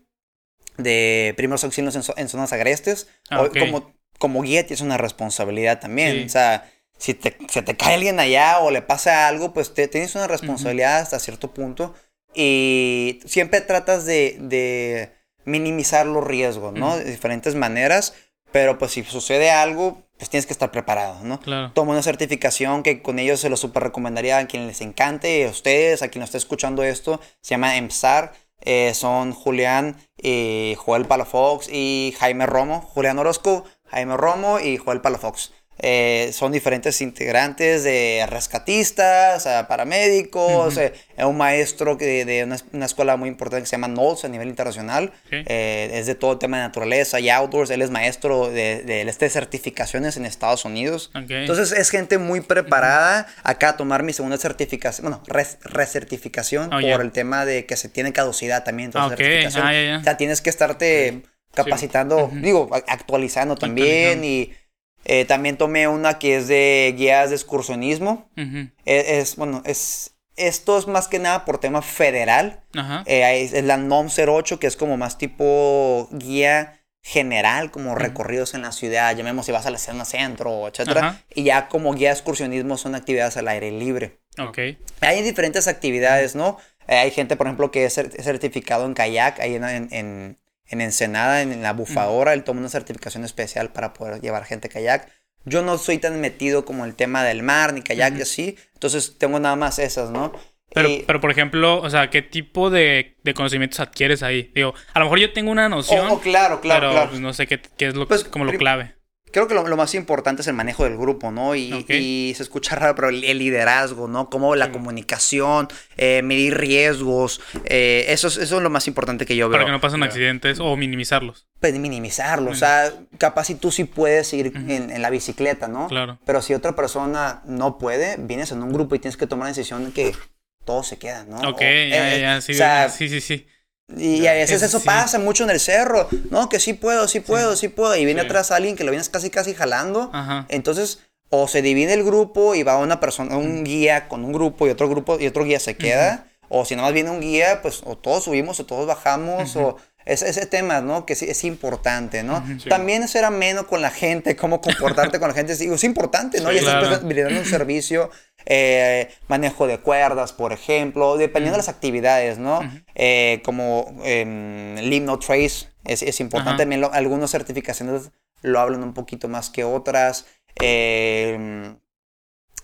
de primeros auxilios en, zo- en zonas agrestes. Ah, O- ok. como, como guía tienes una responsabilidad también. Sí. O sea, si te, se te cae alguien allá o le pasa algo, pues te, tienes una responsabilidad hasta cierto punto. Y siempre tratas de, de minimizar los riesgos, ¿no? Ujú. De diferentes maneras. Pero pues si sucede algo, pues tienes que estar preparado, ¿no? Claro. Tomo una certificación que con ellos se lo super recomendaría a quien les encante, a ustedes, a quien no esté escuchando esto. Se llama EMSAR. eh, son Julián, y Joel Palafox y Jaime Romo. Julián Orozco, Jaime Romo y Joel Palafox. Eh, son diferentes integrantes de rescatistas, a paramédicos, Ujú. eh, un maestro que de una, una escuela muy importante que se llama NOLS a nivel internacional. Ok. Eh, es de todo tema de naturaleza y outdoors. Él es maestro de, de, de certificaciones en Estados Unidos. Ok. Entonces es gente muy preparada acá a tomar mi segunda certificación, bueno, res- recertificación Oh, por ya. el tema de que se tiene caducidad también. toda Ah, ok. certificación. Ah, ya, ya. O sea, tienes que estarte capacitando, Ujú. digo, actualizando también y eh, también tomé una que es de guías de excursionismo. Ujú. Es, es, bueno, es esto es más que nada por tema federal. Ajá. Eh, hay- es la NOM 08, que es como más tipo guía general, como recorridos en la ciudad, llamemos si vas a la zona centro, etcétera. Y ya como guía de excursionismo son actividades al aire libre. Ok. Hay diferentes actividades, ¿no? Eh, hay gente, por ejemplo, que es cer- certificado en kayak, ahí en, en, en- en Ensenada, en, la bufadora, él toma una certificación especial para poder llevar gente kayak. Yo no soy tan metido como el tema del mar, ni kayak y así, entonces tengo nada más esas, ¿no? Pero, Y- pero, por ejemplo, o sea, ¿qué tipo de, de conocimientos adquieres ahí? Digo, a lo mejor yo tengo una noción, Oh, oh, claro, claro, pero claro. pues, no sé qué, qué es lo, Pues, como lo clave. Creo que lo, lo más importante es el manejo del grupo, ¿no? Y, Ok. y se escucha raro, pero el, el liderazgo, ¿no? Como la Sí. comunicación, eh, medir riesgos, eh, eso, es, eso es lo más importante que yo veo. Para que no pasen accidentes o minimizarlos. Pues minimizarlo, o Mm. sea, capaz si tú sí puedes ir en, en la bicicleta, ¿no? Claro. Pero si otra persona no puede, vienes en un grupo y tienes que tomar la decisión de que todos se quedan, ¿no? Ok, O, ya, ya, eh, ya, sí, o sea, sí, sí, sí. Y a veces Eso sí. pasa mucho en el cerro. No, que sí puedo, sí puedo, sí, puedo. Y viene Sí. atrás alguien que lo vienes casi, casi jalando. Ajá. Entonces, o se divide el grupo y va una persona, un guía con un grupo y otro grupo y otro guía se queda. O si nada más viene un guía, pues o todos subimos o todos bajamos. O ese, ese tema, ¿no? Que sí, es importante, ¿no? Sí. También ser ameno con la gente, cómo comportarte con la gente. sí, Es importante, ¿no? Sí, y claro. brindando un servicio, eh, manejo de cuerdas, por ejemplo, dependiendo de las actividades, ¿no? Eh, como eh, Leave No Trace, es, es importante. También lo- algunas certificaciones lo hablan un poquito más que otras. Eh,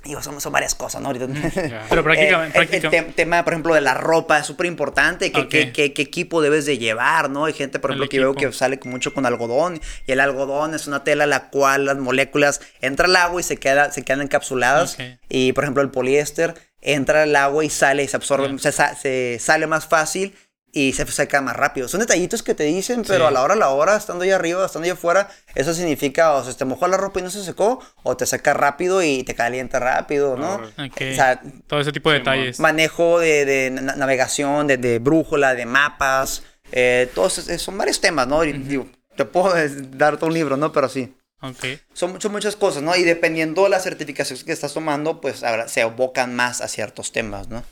digo, son, son varias cosas, ¿no? Ahorita. Ya. Pero prácticamente, el- el, te- tema, por ejemplo, de la ropa es súper importante. ¿Qué, qué, qué- equipo debes de llevar, no? Hay gente, por El ejemplo, que veo que sale mucho con algodón. Y el algodón es una tela la cual las moléculas entra al agua y se, queda, se quedan encapsuladas. Y, por ejemplo, el poliéster entra al agua y sale y se absorbe, se sale más fácil y se seca más rápido. Son detallitos que te dicen, pero Sí. a la hora, a la hora, estando ahí arriba, estando ahí afuera, eso significa o se te mojó la ropa y no se secó, o te seca rápido y te calienta rápido, ¿no? Correcto. Ok. O sea, Todo ese tipo de detalles. manejo de, de na- navegación, de, de brújula, de mapas, eh, todos son varios temas, ¿no? Digo, te puedo dar todo un libro, ¿no? Pero sí. Ok. Son, son muchas cosas, ¿no? Y dependiendo de la certificación que estás tomando, pues ahora se abocan más a ciertos temas, ¿no?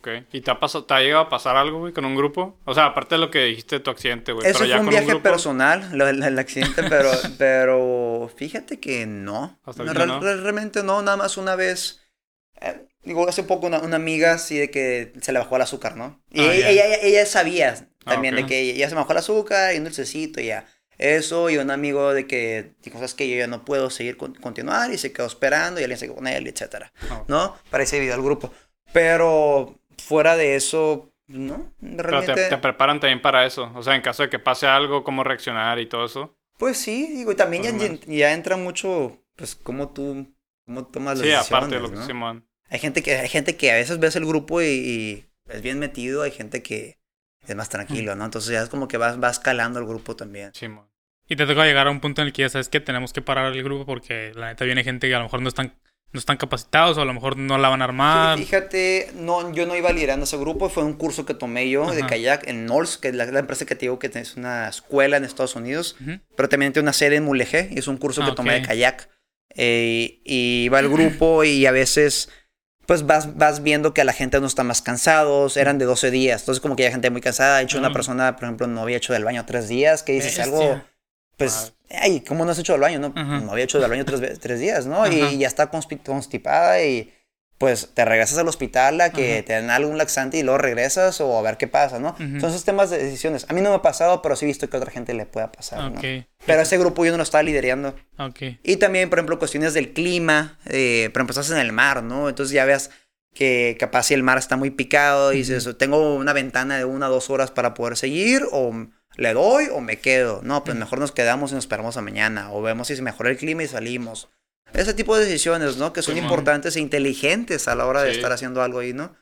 Ok. ¿Y te ha, pasado, te ha llegado a pasar algo, güey, con un grupo? O sea, aparte de lo que dijiste de tu accidente, güey. Eso pero ya fue un con viaje grupo, personal, lo del el accidente, pero, pero fíjate que no. Hasta No, real- no. real- Realmente no, nada más una vez. eh, digo, hace poco una, una amiga así de que se le bajó el azúcar, ¿no? Y Ah, ella, ya. ella, ella sabía también ok. de que ella se me bajó el azúcar y un dulcecito y ya. Eso, y un amigo de que dijo, sabes que yo ya no puedo seguir con- continuar y se quedó esperando y alguien se quedó con él, etcétera, Ah. ¿no? Para ese video al grupo. Pero fuera de eso, no, Pero realmente... te, te preparan también para eso. O sea, en caso de que pase algo, cómo reaccionar y todo eso. Pues sí, digo, y también ya, entra mucho, pues, cómo tú, cómo tomas las Sí, decisiones, aparte de lo que. Simón. Hay gente que, hay gente que a veces ves el grupo y, y es bien metido, hay gente que es más tranquilo, ¿no? Entonces ya es como que vas, vas calando el grupo también. Simón. Y te toca llegar a un punto en el que ya sabes que tenemos que parar el grupo porque la neta viene gente que a lo mejor no están, no están capacitados o a lo mejor no la van a armar. Sí, fíjate, no, yo no iba liderando ese grupo, fue un curso que tomé yo de kayak en Knowles, que es la, la empresa que te digo que es una escuela en Estados Unidos, pero también tiene una sede en Mulegé, y es un curso Ah, que tomé de kayak. Eh, y va el grupo y a veces pues vas, vas viendo que a la gente no está más cansados, eran de 12 días, entonces como que ya gente muy cansada, de hecho una Ah. persona, por ejemplo, no había hecho del baño tres días, que dices Bestia. algo, pues, ay, ¿cómo no has hecho del baño? No, Ajá. no había hecho del baño tres, tres días, ¿no? Y ya está constipada y pues te regresas al hospital a que Ajá. te den algún laxante y luego regresas o a ver qué pasa, ¿no? Son esos temas de decisiones. A mí no me ha pasado, pero sí he visto que a otra gente le pueda pasar. Pero ese grupo yo no lo estaba liderando. Ok. Y también, por ejemplo, cuestiones del clima, eh, por ejemplo, estás en el mar, ¿no? Entonces ya veas que capaz si el mar está muy picado y dices, tengo una ventana de una o dos horas para poder seguir, o le doy o me quedo. No, pues mejor nos quedamos y nos esperamos a mañana, o vemos si se mejora el clima y salimos. Ese tipo de decisiones, ¿no? Que son importantes e inteligentes a la hora de Sí. estar haciendo algo ahí, ¿no?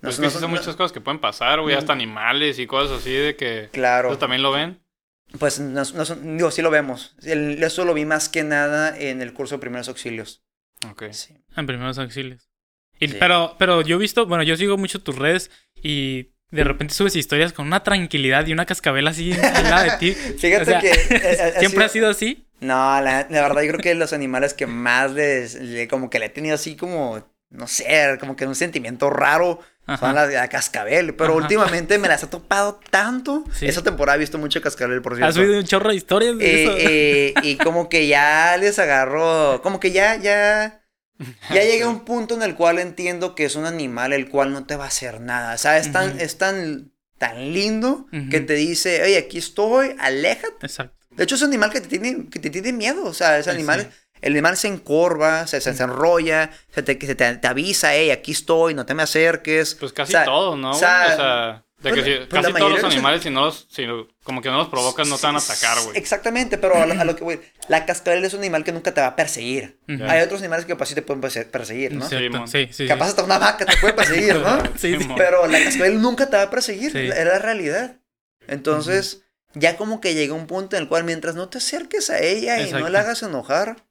Pues es que no son- no- muchas cosas que pueden pasar, güey. Hasta animales y cosas así de que... Claro. ¿Eso también lo ven? Pues no, no son- digo, sí lo vemos. El- eso lo vi más que nada en el curso de primeros auxilios. Ok. Sí. En primeros auxilios. Y, Sí. pero, pero yo he visto, bueno, yo sigo mucho tus redes y de repente subes historias con una tranquilidad y una cascabel así al lado de ti. Fíjate O sea, que, eh, ha ¿Siempre sido- ha sido así? No, la, la verdad yo creo que los animales que más les, le- como que le he tenido así como, no sé, como que un sentimiento raro Ajá. son las de la cascabel. Pero Ajá. últimamente me las he topado tanto. Sí. Esa temporada he visto mucho cascabel, por Has cierto. subido un chorro de historias de Eh, eso. eh, y como que ya les agarro, como que ya, ya, ya llegué a un punto en el cual entiendo que es un animal el cual no te va a hacer nada. O sea, es tan, Ujú. es tan, tan lindo Ujú. que te dice, oye, aquí estoy, aléjate. Exacto. De hecho, es un animal que te tiene, que te tiene miedo. O sea, ese animal, sí. el animal se encorva, se, se, se enrolla, se te, se te, te avisa, hey, aquí estoy, no te me acerques. Pues casi O sea, todos, ¿no? o sea, O sea, de que pues, si- pues casi todos los animales, si no los, si como que no los provocas, no te van a atacar, güey. Exactamente, pero a lo, a lo que voy, la cascabel es un animal que nunca te va a perseguir. Hay otros animales que capaz sí te pueden perse- perseguir, ¿no? Sí, sí, sí. Capaz hasta una vaca te puede perseguir, ¿no? Sí, sí. Pero la cascabel nunca te va a perseguir, Sí. es la realidad. Entonces, ya como que llega un punto en el cual mientras no te acerques a ella y no la hagas enojar,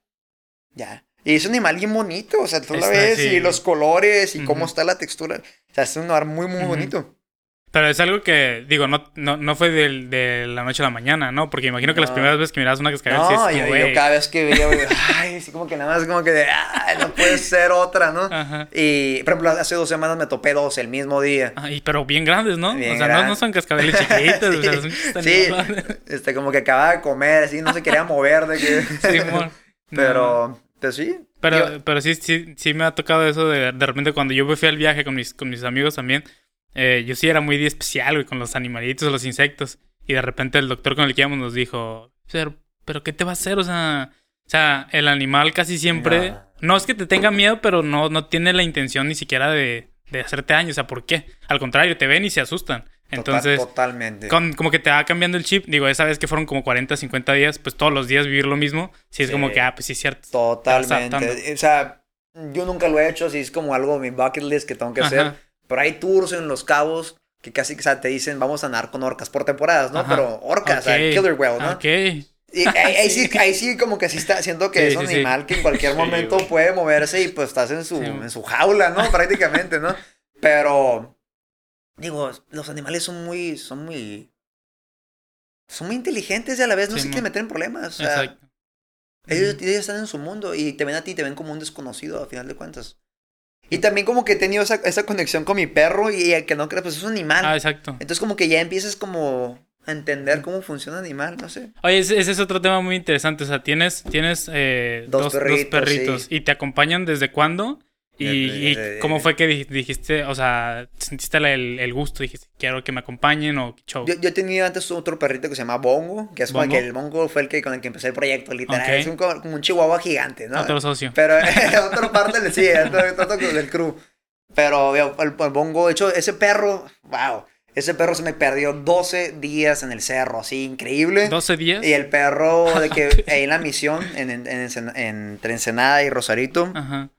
ya. Y es un animal bien bonito, o sea, tú la ves sí. y los colores y cómo está la textura. O sea, es un animal muy, muy bonito. Pero es algo que, digo, no, no, no fue de, la noche a la mañana, ¿no? Porque imagino que las primeras veces que mirabas una cascabel, sí es No, como, yo, yo cada vez que veía, ay, así como que nada más como que de, ay, no puede ser otra, ¿no? Ajá. Y, por ejemplo, hace dos semanas me topé dos el mismo día. Ay, pero bien grandes, ¿no? Bien o sea, no, no son cascabeles chiquitos, o sea, son sí, este, como que acababa de comer, así, no se quería mover de que... Simón. No. Pero, pues sí. Pero, Yo- pero sí, sí, sí me ha tocado eso de, de repente cuando yo fui al viaje con mis, con mis amigos también. Eh, yo sí era muy especial, güey, con los animalitos, los insectos. Y de repente el doctor con el que íbamos nos dijo, pero, pero ¿qué te va a hacer? O sea, o sea, el animal casi siempre... No. No, es que te tenga miedo, pero no, no tiene la intención ni siquiera de, de hacerte daño. O sea, ¿por qué? Al contrario, te ven y se asustan. Total- Entonces, totalmente. con- como que te va cambiando el chip. Digo, esa vez que fueron como 40, 50 días, pues todos los días vivir lo mismo. Sí, es Sí. como que, ah, pues sí es cierto. Totalmente. O sea, yo nunca lo he hecho, así es como algo mi bucket list que tengo que hacer. Ajá. Pero hay tours en Los Cabos que casi o sea, te dicen vamos a nadar con orcas por temporadas, ¿no? Ajá. Pero orcas, o sea, Ok. killer whale, ¿no? Ok. Y ahí, ahí sí, ahí sí como que sí está, siento que Sí, es un sí, sí. animal que en cualquier momento puede moverse y pues estás en su, Sí. en su jaula, ¿no? Prácticamente, ¿no? Pero, digo, los animales son muy, son muy, son muy inteligentes y a la vez no Sí, se quieren meter en problemas. O sea, Exacto. ellos, ellos están en su mundo y te ven a ti, te ven como un desconocido a final de cuentas. Y también como que he tenido esa, esa conexión con mi perro y el que no cree, pues es un animal. Ah, exacto. Entonces como que ya empiezas como a entender cómo funciona un animal, no sé. Oye, ese, ese es otro tema muy interesante. O sea, tienes, tienes eh, Dos dos, perritos, dos perritos. sí. ¿Y te acompañan desde cuándo? ¿Y, y Desde- cómo fue que dij- dijiste, o sea, sentiste el, el gusto? Dijiste, quiero que me acompañen o show. Yo, yo tenía antes otro perrito que se llama Bongo, que es como ¿Bongo? que el Bongo fue el que con el que empecé el proyecto, literal. Ok. Es un, co- como un chihuahua gigante, ¿no? Otro socio. Pero otra parte del sí, otro, otro del crew. Pero el, el Bongo, de hecho, ese perro, wow, ese perro se me perdió 12 días en el cerro, así, increíble. 12 días. Y el perro de que ahí en la misión, en, en, en entre Ensenada y Rosarito, Ajá.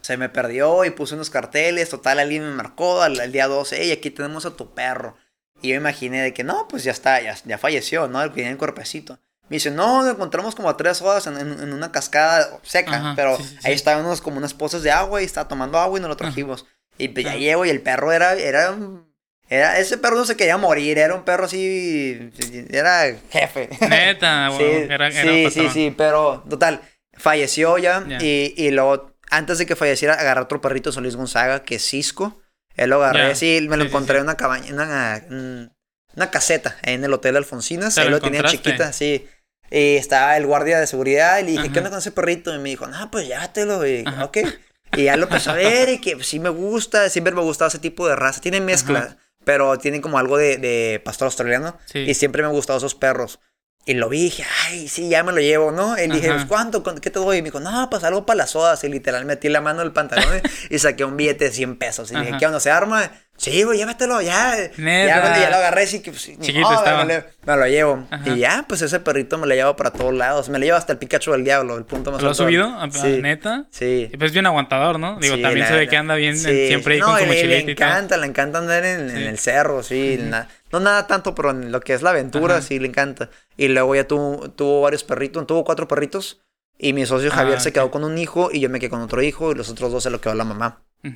Se me perdió y puse unos carteles. Total, alguien me marcó al, al día 12, hey, aquí tenemos a tu perro. Y yo me imaginé de que no, pues ya está, ya, ya falleció, ¿no? El que tiene el cuerpecito. Me dice, no, lo encontramos como a tres horas en, en- en una cascada seca, Ajá, pero sí, sí, sí. ahí estaban unos, como unas pozas de agua y estaba tomando agua y nos lo trajimos. Y pues ya Ajá. llego y el perro era, era, ese perro no se quería morir, era un perro así, era jefe. Neta, Sí, era, era sí, sí, sí, pero total, falleció ya, Ya. Y, y luego, antes de que falleciera, agarré otro perrito, Solís Gonzaga, que es Cisco. Él lo agarré Ya. así, me lo Sí, encontré sí. en una cabaña, en una, en una caseta, en el Hotel Alfonsinas, ¿Te ahí lo tenía chiquita, sí. Y estaba el guardia de seguridad y le dije, Ajá. ¿qué onda con ese perrito? Y me dijo, no, pues llévatelo, y Ajá. ok. Y ya lo empezó a ver y que pues, sí me gusta, siempre me ha gustado ese tipo de raza. Tiene mezcla, Ajá. pero tiene como algo de, de pastor australiano. Y siempre me han gustado esos perros. Y lo vi y dije, ay, sí, ya me lo llevo, ¿no? Y dije, pues, ¿cuánto? ¿Qué te doy? Y me dijo, no, pues algo para las sodas. Y literal metí la mano en el pantalón y saqué un billete de 100 pesos. Y dije, Ajá. ¿qué onda? ¿Se arma? Sí, güey, llévatelo, ya. Neta. Ya, cuando ya lo agarré, sí que, pues, Chiquito modo, estaba. Me, lo- me lo llevo. Ajá. Y ya, pues ese perrito me lo llevo para todos lados. Me lo llevo hasta el Pikachu del diablo, el punto más ¿Lo has subido? ¿A- a- Sí. ¿Neta? Sí. Y Pues bien aguantador, ¿no? Digo, Sí, también la- se ve que anda bien sí. siempre ahí no, con su le- le, mochilita y todo. encanta, le encanta andar en, el cerro, sí. na- no nada tanto, pero en lo que es la aventura, Ajá. sí, le encanta. Y luego ya tuvo, tuvo varios perritos, tuvo cuatro perritos. Y mi socio Ah, Javier se quedó con un hijo y yo me quedé con otro hijo y los otros dos se lo quedó la mamá. Ujú.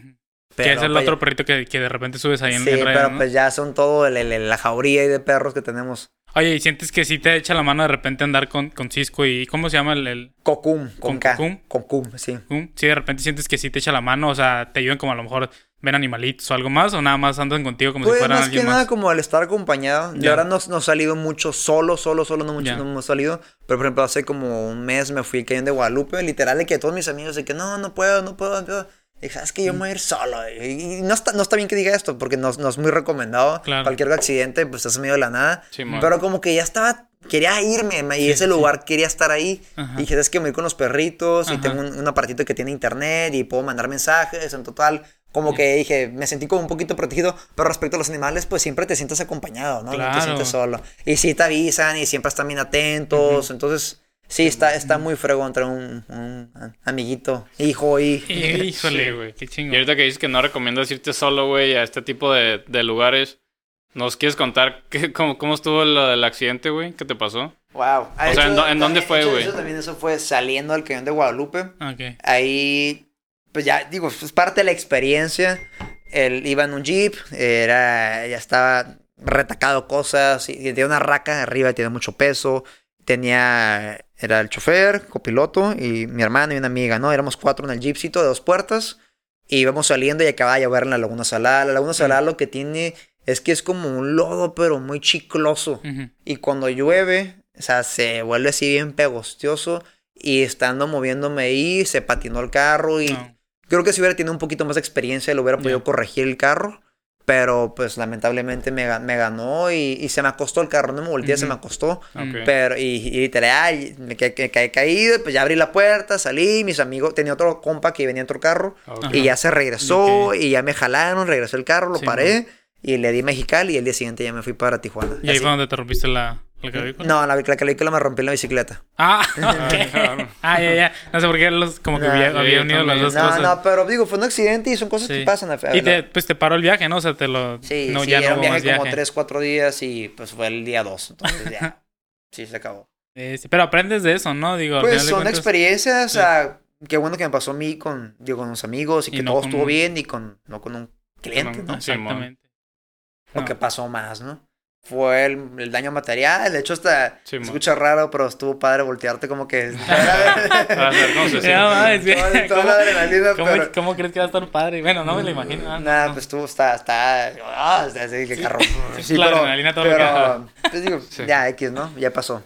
Pero, que es el pues, otro perrito que, que de repente subes ahí en, Sí, en redes, pero ¿no? pues ya son todo el- el- el- la jauría de perros que tenemos. Oye, ¿y sientes que sí te echa la mano de repente andar con, con Cisco y... ¿Cómo se llama el...? el Cocum, con ¿Con K. Cocum? Cocum, sí. Sí, de repente sientes que sí te echa la mano, o sea, te ayudan como a lo mejor ven animalitos o algo más, o nada más andan contigo como Pues si fueran más que alguien nada más. como al estar acompañado. La verdad no, no he salido mucho solo, solo, solo, no mucho, Ya. no hemos salido. Pero por ejemplo, hace como un mes me fui al Cañón de Guadalupe, literal, de que todos mis amigos de que no, no puedo, no puedo, no puedo. Y dije, sabes que yo me voy a ir solo. Y, y no, está, no está bien que diga esto, porque no, no es muy recomendado. Claro. Cualquier accidente, pues estás en medio de la nada. Simón. pero como que ya estaba, quería irme, y Sí, ese sí. lugar quería estar ahí. Ajá. Y dije, es que me voy con los perritos y Ajá. tengo un, un aparatito que tiene internet y puedo mandar mensajes, en total. Como que dije, me sentí como un poquito protegido, pero respecto a los animales, pues siempre te sientes acompañado, ¿no? No Claro. te sientes solo. Y sí te avisan y siempre están bien atentos, entonces sí, está, está muy fregón entre un, un amiguito, hijo y... Y- Híjole, güey, qué Y chingo. ahorita que dices que no recomiendas irte solo, güey, a este tipo de, de lugares, ¿nos quieres contar qué, cómo, cómo estuvo lo del accidente, güey? ¿Qué te pasó? Wow. O sea, ¿en dó- en dónde fue, güey? Eso también eso fue saliendo del cañón de Guadalupe. Ok. Ahí, pues ya, digo, es parte de la experiencia. él iba en un jeep, era, ya estaba retacado cosas, y tenía una raca arriba, tenía mucho peso, tenía, era el chofer, copiloto, y mi hermana y una amiga, ¿no? Éramos cuatro en el jeepcito de dos puertas, y íbamos saliendo y acababa de llover en la Laguna Salada. La Laguna Salada lo que tiene es que es como un lodo, pero muy chicloso. Y cuando llueve, o sea, se vuelve así bien pegostioso. Y estando moviéndome ahí, se patinó el carro. Y No. creo que si hubiera tenido un poquito más de experiencia, lo hubiera podido corregir el carro. Pero pues lamentablemente me, ga- me ganó y, y se me acostó el carro. No me volteé, se me acostó. Ok. Pero, y, y literal, ay, me caí caído. Pues ya abrí la puerta, salí. Mis amigos, tenía otro compa que venía en otro carro. Y ya se regresó y ya me jalaron, regresó el carro, lo Sí, paré. Y le di Mexicali y el día siguiente ya me fui para Tijuana. Y ahí Así. fue donde te rompiste la, la clavícula. No, la, la clavícula me rompí en la bicicleta. Ah, ah, ya, ya. No sé por qué los, como que No, había, sí, había unido las dos No, cosas. no, pero digo, fue un accidente y son cosas Sí. que pasan. a- a- Y te, pues te paró el viaje, ¿no? O sea, te lo... Sí, no, sí, ya era no un viaje como viaje. tres, cuatro días y pues fue el día dos. Entonces ya, sí, se acabó. Este, pero aprendes de eso, ¿no? Digo, Pues son cuentas- experiencias, sí. o sea, qué bueno que me pasó a mí con, digo, con unos amigos y Y que no todo con estuvo un- bien y con, no con un cliente, ¿no? Exactamente. Lo que pasó más, ¿no? Fue el, el daño material, de hecho hasta Sí, se escucha raro, pero estuvo padre voltearte como que... Cómo se siente. Ya, mames, Toda- bien. toda la adrenalina, ¿Cómo, pero- cómo crees que va a estar padre? Bueno, no me lo imagino. ah, Nada, no. pues estuvo, está, está, ah, está así que carro. Sí, la pero, adrenalina todo lo que pero, pues digo, Sí. ya X, ¿no? Ya pasó.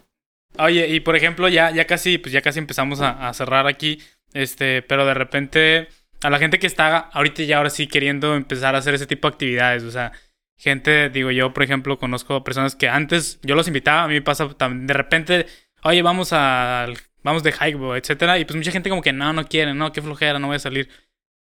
Oye, y por ejemplo, ya, ya casi, pues ya casi empezamos a, a cerrar aquí. Este, pero de repente, a la gente que está ahorita ya ahora sí queriendo empezar a hacer ese tipo de actividades, o sea, gente, digo yo, por ejemplo, conozco personas que antes yo los invitaba, a mí me pasa de repente, oye, vamos a, vamos de hike, etcétera, y pues mucha gente como que no, no quiere, no, qué flojera, no voy a salir.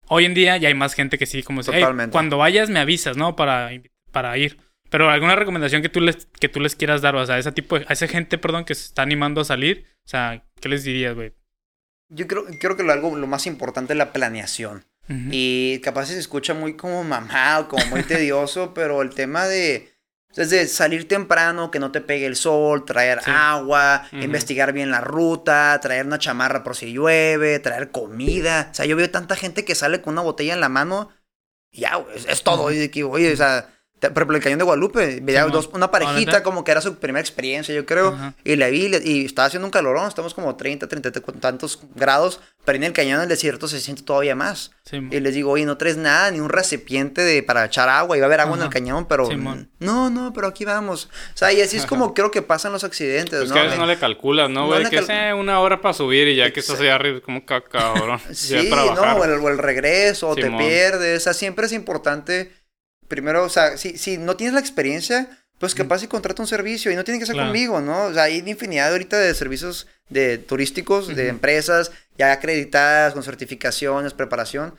Hoy en día ya hay más gente que sí, como si, "Hey, cuando vayas me avisas, ¿no? Para, para ir. Pero alguna recomendación que tú les, que tú les quieras dar, o sea, a ese tipo de, a esa gente, perdón, que se está animando a salir, o sea, ¿qué les dirías, güey? Yo creo, creo que lo, algo, lo más importante es la planeación. Y capaz se escucha muy como mamado, como muy tedioso, pero el tema de, desde salir temprano, que no te pegue el sol, traer Sí. agua, investigar bien la ruta, traer una chamarra por si llueve, traer comida. O sea, yo veo tanta gente que sale con una botella en la mano y ya, es, es todo. Y de que, oye, o sea, por ejemplo, el cañón de Guadalupe, veía dos, una ¿Ah, parejita como que era su primera experiencia, yo creo. Ajá. Y la vi y estaba haciendo un calorón, estamos como 30, 30 y tantos grados, pero en el cañón del desierto se siente todavía más. Sí, Y les digo, oye, no traes nada, ni un recipiente de, para echar agua. Iba a haber agua en el cañón, pero. No, no, pero aquí vamos. O sea, y así es como creo que pasan los accidentes, Pues ¿no? que a veces no le calculas, ¿no, güey? que es eh, una hora para subir y ya que estás allá arriba, como ca- cabrón. Sí, no, o el, o el regreso, o te pierdes. O sea, siempre es importante. Primero, o sea, si, si no tienes la experiencia, pues capaz y contrata un servicio. Y no tiene que ser Claro. conmigo, ¿no? O sea, hay infinidad ahorita de servicios de turísticos, de empresas ya acreditadas, con certificaciones, preparación.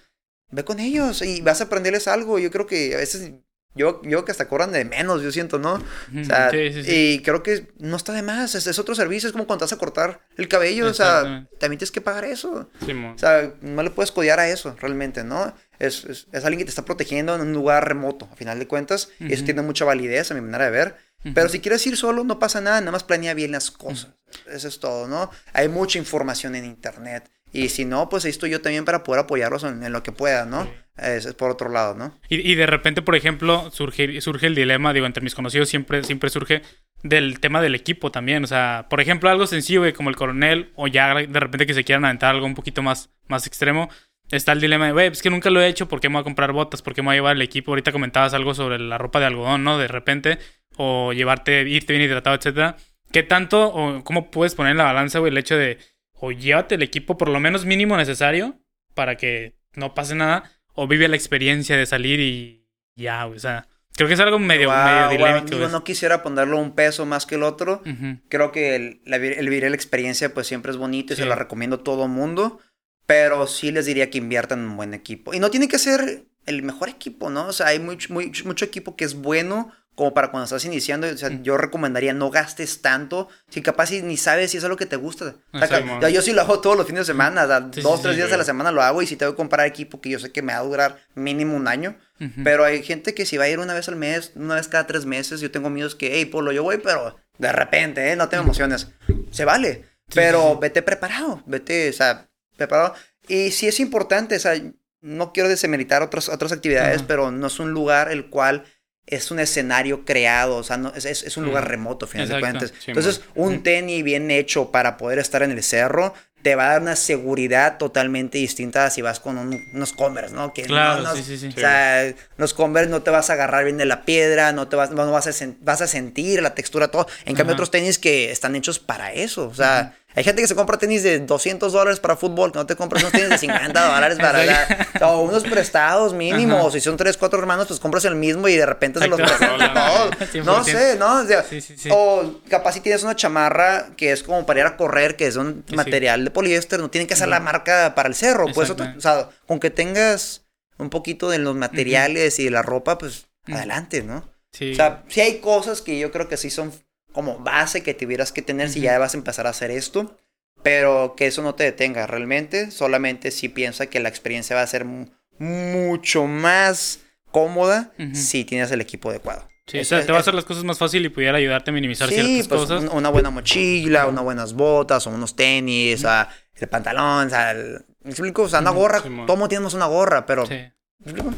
Ve con ellos y vas a aprenderles algo. Yo creo que a veces. Yo, yo que hasta cobran de menos, yo siento, ¿no? O sea, sí, sí, sí. y creo que no está de más. Es, es otro servicio, es como cuando vas a cortar el cabello. O sea, también tienes que pagar eso. O sea, no le puedes codear a eso, realmente, ¿no? Es, es, es alguien que te está protegiendo en un lugar remoto, a final de cuentas. Y eso tiene mucha validez, a mi manera de ver. Pero si quieres ir solo, no pasa nada, nada más planea bien las cosas. Eso es todo, ¿no? Hay mucha información en internet. Y si no, pues ahí estoy yo también para poder apoyarlos en, en lo que pueda, ¿no? Es, es por otro lado, ¿no? Y, y de repente, por ejemplo, surge, surge el dilema, digo, entre mis conocidos siempre, siempre surge del tema del equipo también. O sea, por ejemplo, algo sencillo, como el coronel, o ya de repente que se quieran aventar algo un poquito más, más extremo, está el dilema de, güey, es que nunca lo he hecho, ¿por qué me voy a comprar botas? ¿Por qué me voy a llevar el equipo? Ahorita comentabas algo sobre la ropa de algodón, ¿no? De repente, o llevarte, irte bien hidratado, etcétera. ¿Qué tanto, o cómo puedes poner en la balanza, güey, el hecho de, o llévate el equipo por lo menos mínimo necesario para que no pase nada, o vive la experiencia de salir y ya, güey, o sea, creo que es algo medio, Wow, medio wow, dilémico. güey. no quisiera ponerlo un peso más que el otro. Ujú. Creo que el, la el vivir la experiencia pues siempre es bonito y Sí. se la recomiendo a todo mundo, pero sí les diría que inviertan en un buen equipo. Y no tiene que ser el mejor equipo, ¿no? O sea, hay mucho, muy- mucho equipo que es bueno como para cuando estás iniciando. O sea, Mm. yo recomendaría no gastes tanto si capaz ni sabes si es lo que te gusta. O sea, yo sí lo hago todos los fines de semana, o sea, Sí, sí, dos, sí, tres días a la semana lo hago y si tengo que comprar equipo que yo sé que me va a durar mínimo un año. Pero hay gente que si va a ir una vez al mes, una vez cada tres meses, yo tengo amigos que, hey, Polo, yo voy, pero de repente, ¿eh? No tengo emociones. Se vale. Pero vete preparado, vete, o sea, preparado. Y sí es importante, o sea, no quiero desemeritar otras, otras actividades, pero no es un lugar el cual es un escenario creado, o sea, no, es, es- un lugar remoto, a final de Exacto. cuentas. Sí, Entonces, un tenis bien hecho para poder estar en el cerro te va a dar una seguridad totalmente distinta si vas con un- unos Converse, ¿no? Que Claro, no, no- sí, sí, sí. O sea, los Converse no te vas a agarrar bien de la piedra, no te vas, no vas, a, sen- vas a sentir la textura, todo. En cambio, otros tenis que están hechos para eso. O sea, hay gente que se compra tenis de 200 dólares para fútbol, que no te compras unos tenis de 50 dólares para ¿En la- o unos prestados mínimos. Si son 3, 4 hermanos, pues compras el mismo y de repente se los prestas todos. 100%. No sé, ¿no? O, sea, Sí, sí, sí. o capaz si tienes una chamarra que es como para ir a correr, que es un material de poliéster, no tiene que ser la marca para el cerro. Pues, o sea, con que tengas un poquito de los materiales y de la ropa, pues Ujú. adelante, ¿no? Sí. O sea, sí hay cosas que yo creo que sí son como base que tuvieras que tener si ya vas a empezar a hacer esto, pero que eso no te detenga realmente, solamente si piensa que la experiencia va a ser mu- mucho más cómoda si tienes el equipo adecuado. Sí, o Es- sea, es- te va a hacer las cosas más fácil y pudiera ayudarte a minimizar Sí, ciertas pues cosas. un- una buena mochila, unas buenas botas, o unos tenis, o sea, el pantalón, o sea, el, ¿me explico? O sea, una gorra, Simón. todo mundo tenemos una gorra, pero... Sí.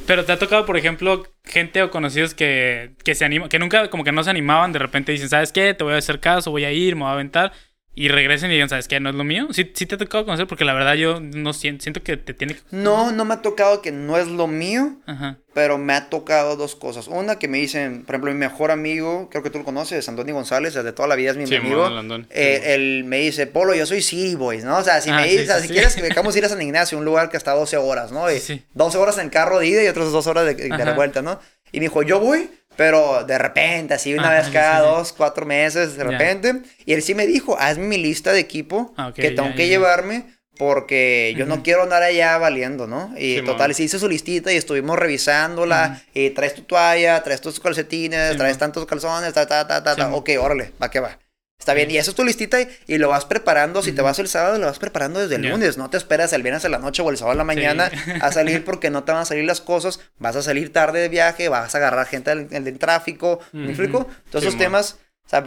Pero te ha tocado, por ejemplo, gente o conocidos que, que se animan, que nunca, como que no se animaban, de repente dicen, ¿sabes qué? Te voy a hacer caso, voy a ir, me voy a aventar. Y regresen y digan, ¿sabes qué? No es lo mío. Sí, sí te ha tocado conocer, porque la verdad yo no siento, siento que te tiene que. No, no me ha tocado que no es lo mío, Ajá. pero me ha tocado dos cosas. Una que me dicen, por ejemplo, mi mejor amigo, creo que tú lo conoces, Antonio González, desde toda la vida es mi Sí, amigo. Eh, Sí, él me dice, Polo, yo soy City Boys, ¿no? O sea, si Ah, me o sea, sí, si quieres que dejamos ir a San Ignacio, un lugar que está a 12 horas, ¿no? Y Sí, sí. 12 horas en carro de ida y otras dos horas de, de Ajá. vuelta, ¿no? Y me dijo, yo voy, pero de repente, así una Ajá, vez sí, cada sí, sí. dos, cuatro meses, de repente. Y él sí me dijo, hazme mi lista de equipo Ah, ok, que tengo ya, que ya. llevarme porque yo no Ujú. quiero andar allá valiendo, ¿no? Y Simón. total, se hizo su listita y estuvimos revisándola. Y traes tu toalla, traes tus calcetines, traes tantos calzones, ta, ta, ta, ta, ta. Ok, órale, va que va. Está bien, y eso es tu listita y, y lo vas preparando. Si te vas el sábado, lo vas preparando desde el lunes. No te esperas el viernes en la noche o el sábado en la mañana a salir porque no te van a salir las cosas. Vas a salir tarde de viaje, vas a agarrar gente en el, el tráfico. ¿Me explico? Todos esos temas, o sea,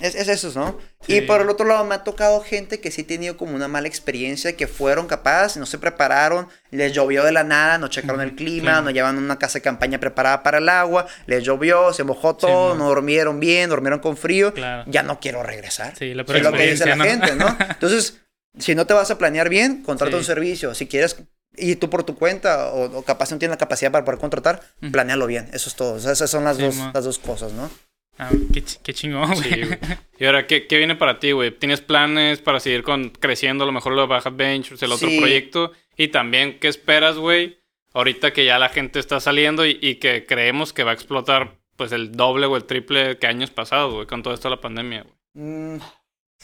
es, es eso, ¿no? Sí. Y por el otro lado, me ha tocado gente que sí ha tenido como una mala experiencia, que fueron capaces, no se prepararon, les llovió de la nada, no checaron el clima, no llevan una casa de campaña preparada para el agua, les llovió, se mojó todo, Sí, no durmieron bien, durmieron con frío, Claro. ya no quiero regresar. Sí, la Es lo que dice la gente, ¿no? Entonces, si no te vas a planear bien, contrata un servicio. Si quieres y tú por tu cuenta o, o capaz no tienes la capacidad para poder contratar, planealo bien. Eso es todo. O sea, esas son las, Sí, dos, las dos cosas, ¿no? Ah, qué, ch- qué chingón, güey. Sí. Y ahora, ¿qué, qué viene para ti, güey? ¿Tienes planes para seguir con, creciendo a lo mejor lo de Baja Ventures, el otro Sí. proyecto? Y también, ¿qué esperas, güey? Ahorita que ya la gente está saliendo y, y que creemos que va a explotar pues el doble o el triple que años pasados, güey, con todo esto de la pandemia, güey. Mm,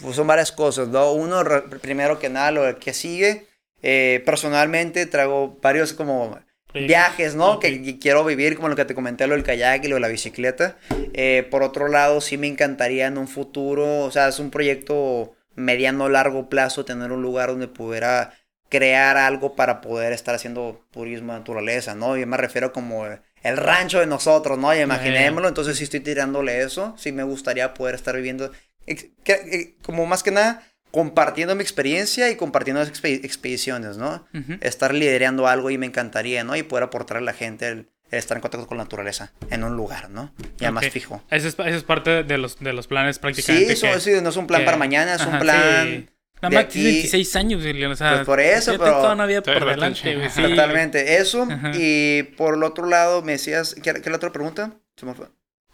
pues son varias cosas, ¿no? Uno, primero que nada, lo que sigue. eh, personalmente traigo varios como viajes, ¿no? Que, quiero vivir, como lo que te comenté, lo del kayak y lo de la bicicleta. Eh, por otro lado, sí me encantaría en un futuro, o sea, es un proyecto mediano largo plazo, tener un lugar donde pudiera crear algo para poder estar haciendo turismo de naturaleza, ¿no? Yo me refiero como el rancho de nosotros, ¿no? Y imaginémoslo, entonces sí estoy tirándole eso, sí me gustaría poder estar viviendo, eh, como más que nada, compartiendo mi experiencia y compartiendo las expe- expediciones, ¿no? Estar liderando algo y me encantaría, ¿no? Y poder aportar a la gente el, el estar en contacto con la naturaleza en un lugar, ¿no? Ya más fijo. Eso es, eso es parte de los, de los planes Sí, prácticamente. eso, que- sí, no es un plan que- para mañana, es un plan. sí. Nada de más aquí- 26 años, güey, o sea. Pues por eso, yo tengo pero- toda una vida Te por delante, güey. sí. Totalmente. Eso. Ajá. Y por el otro lado, me decías. ¿Qué, qué es la otra pregunta? Se me fue.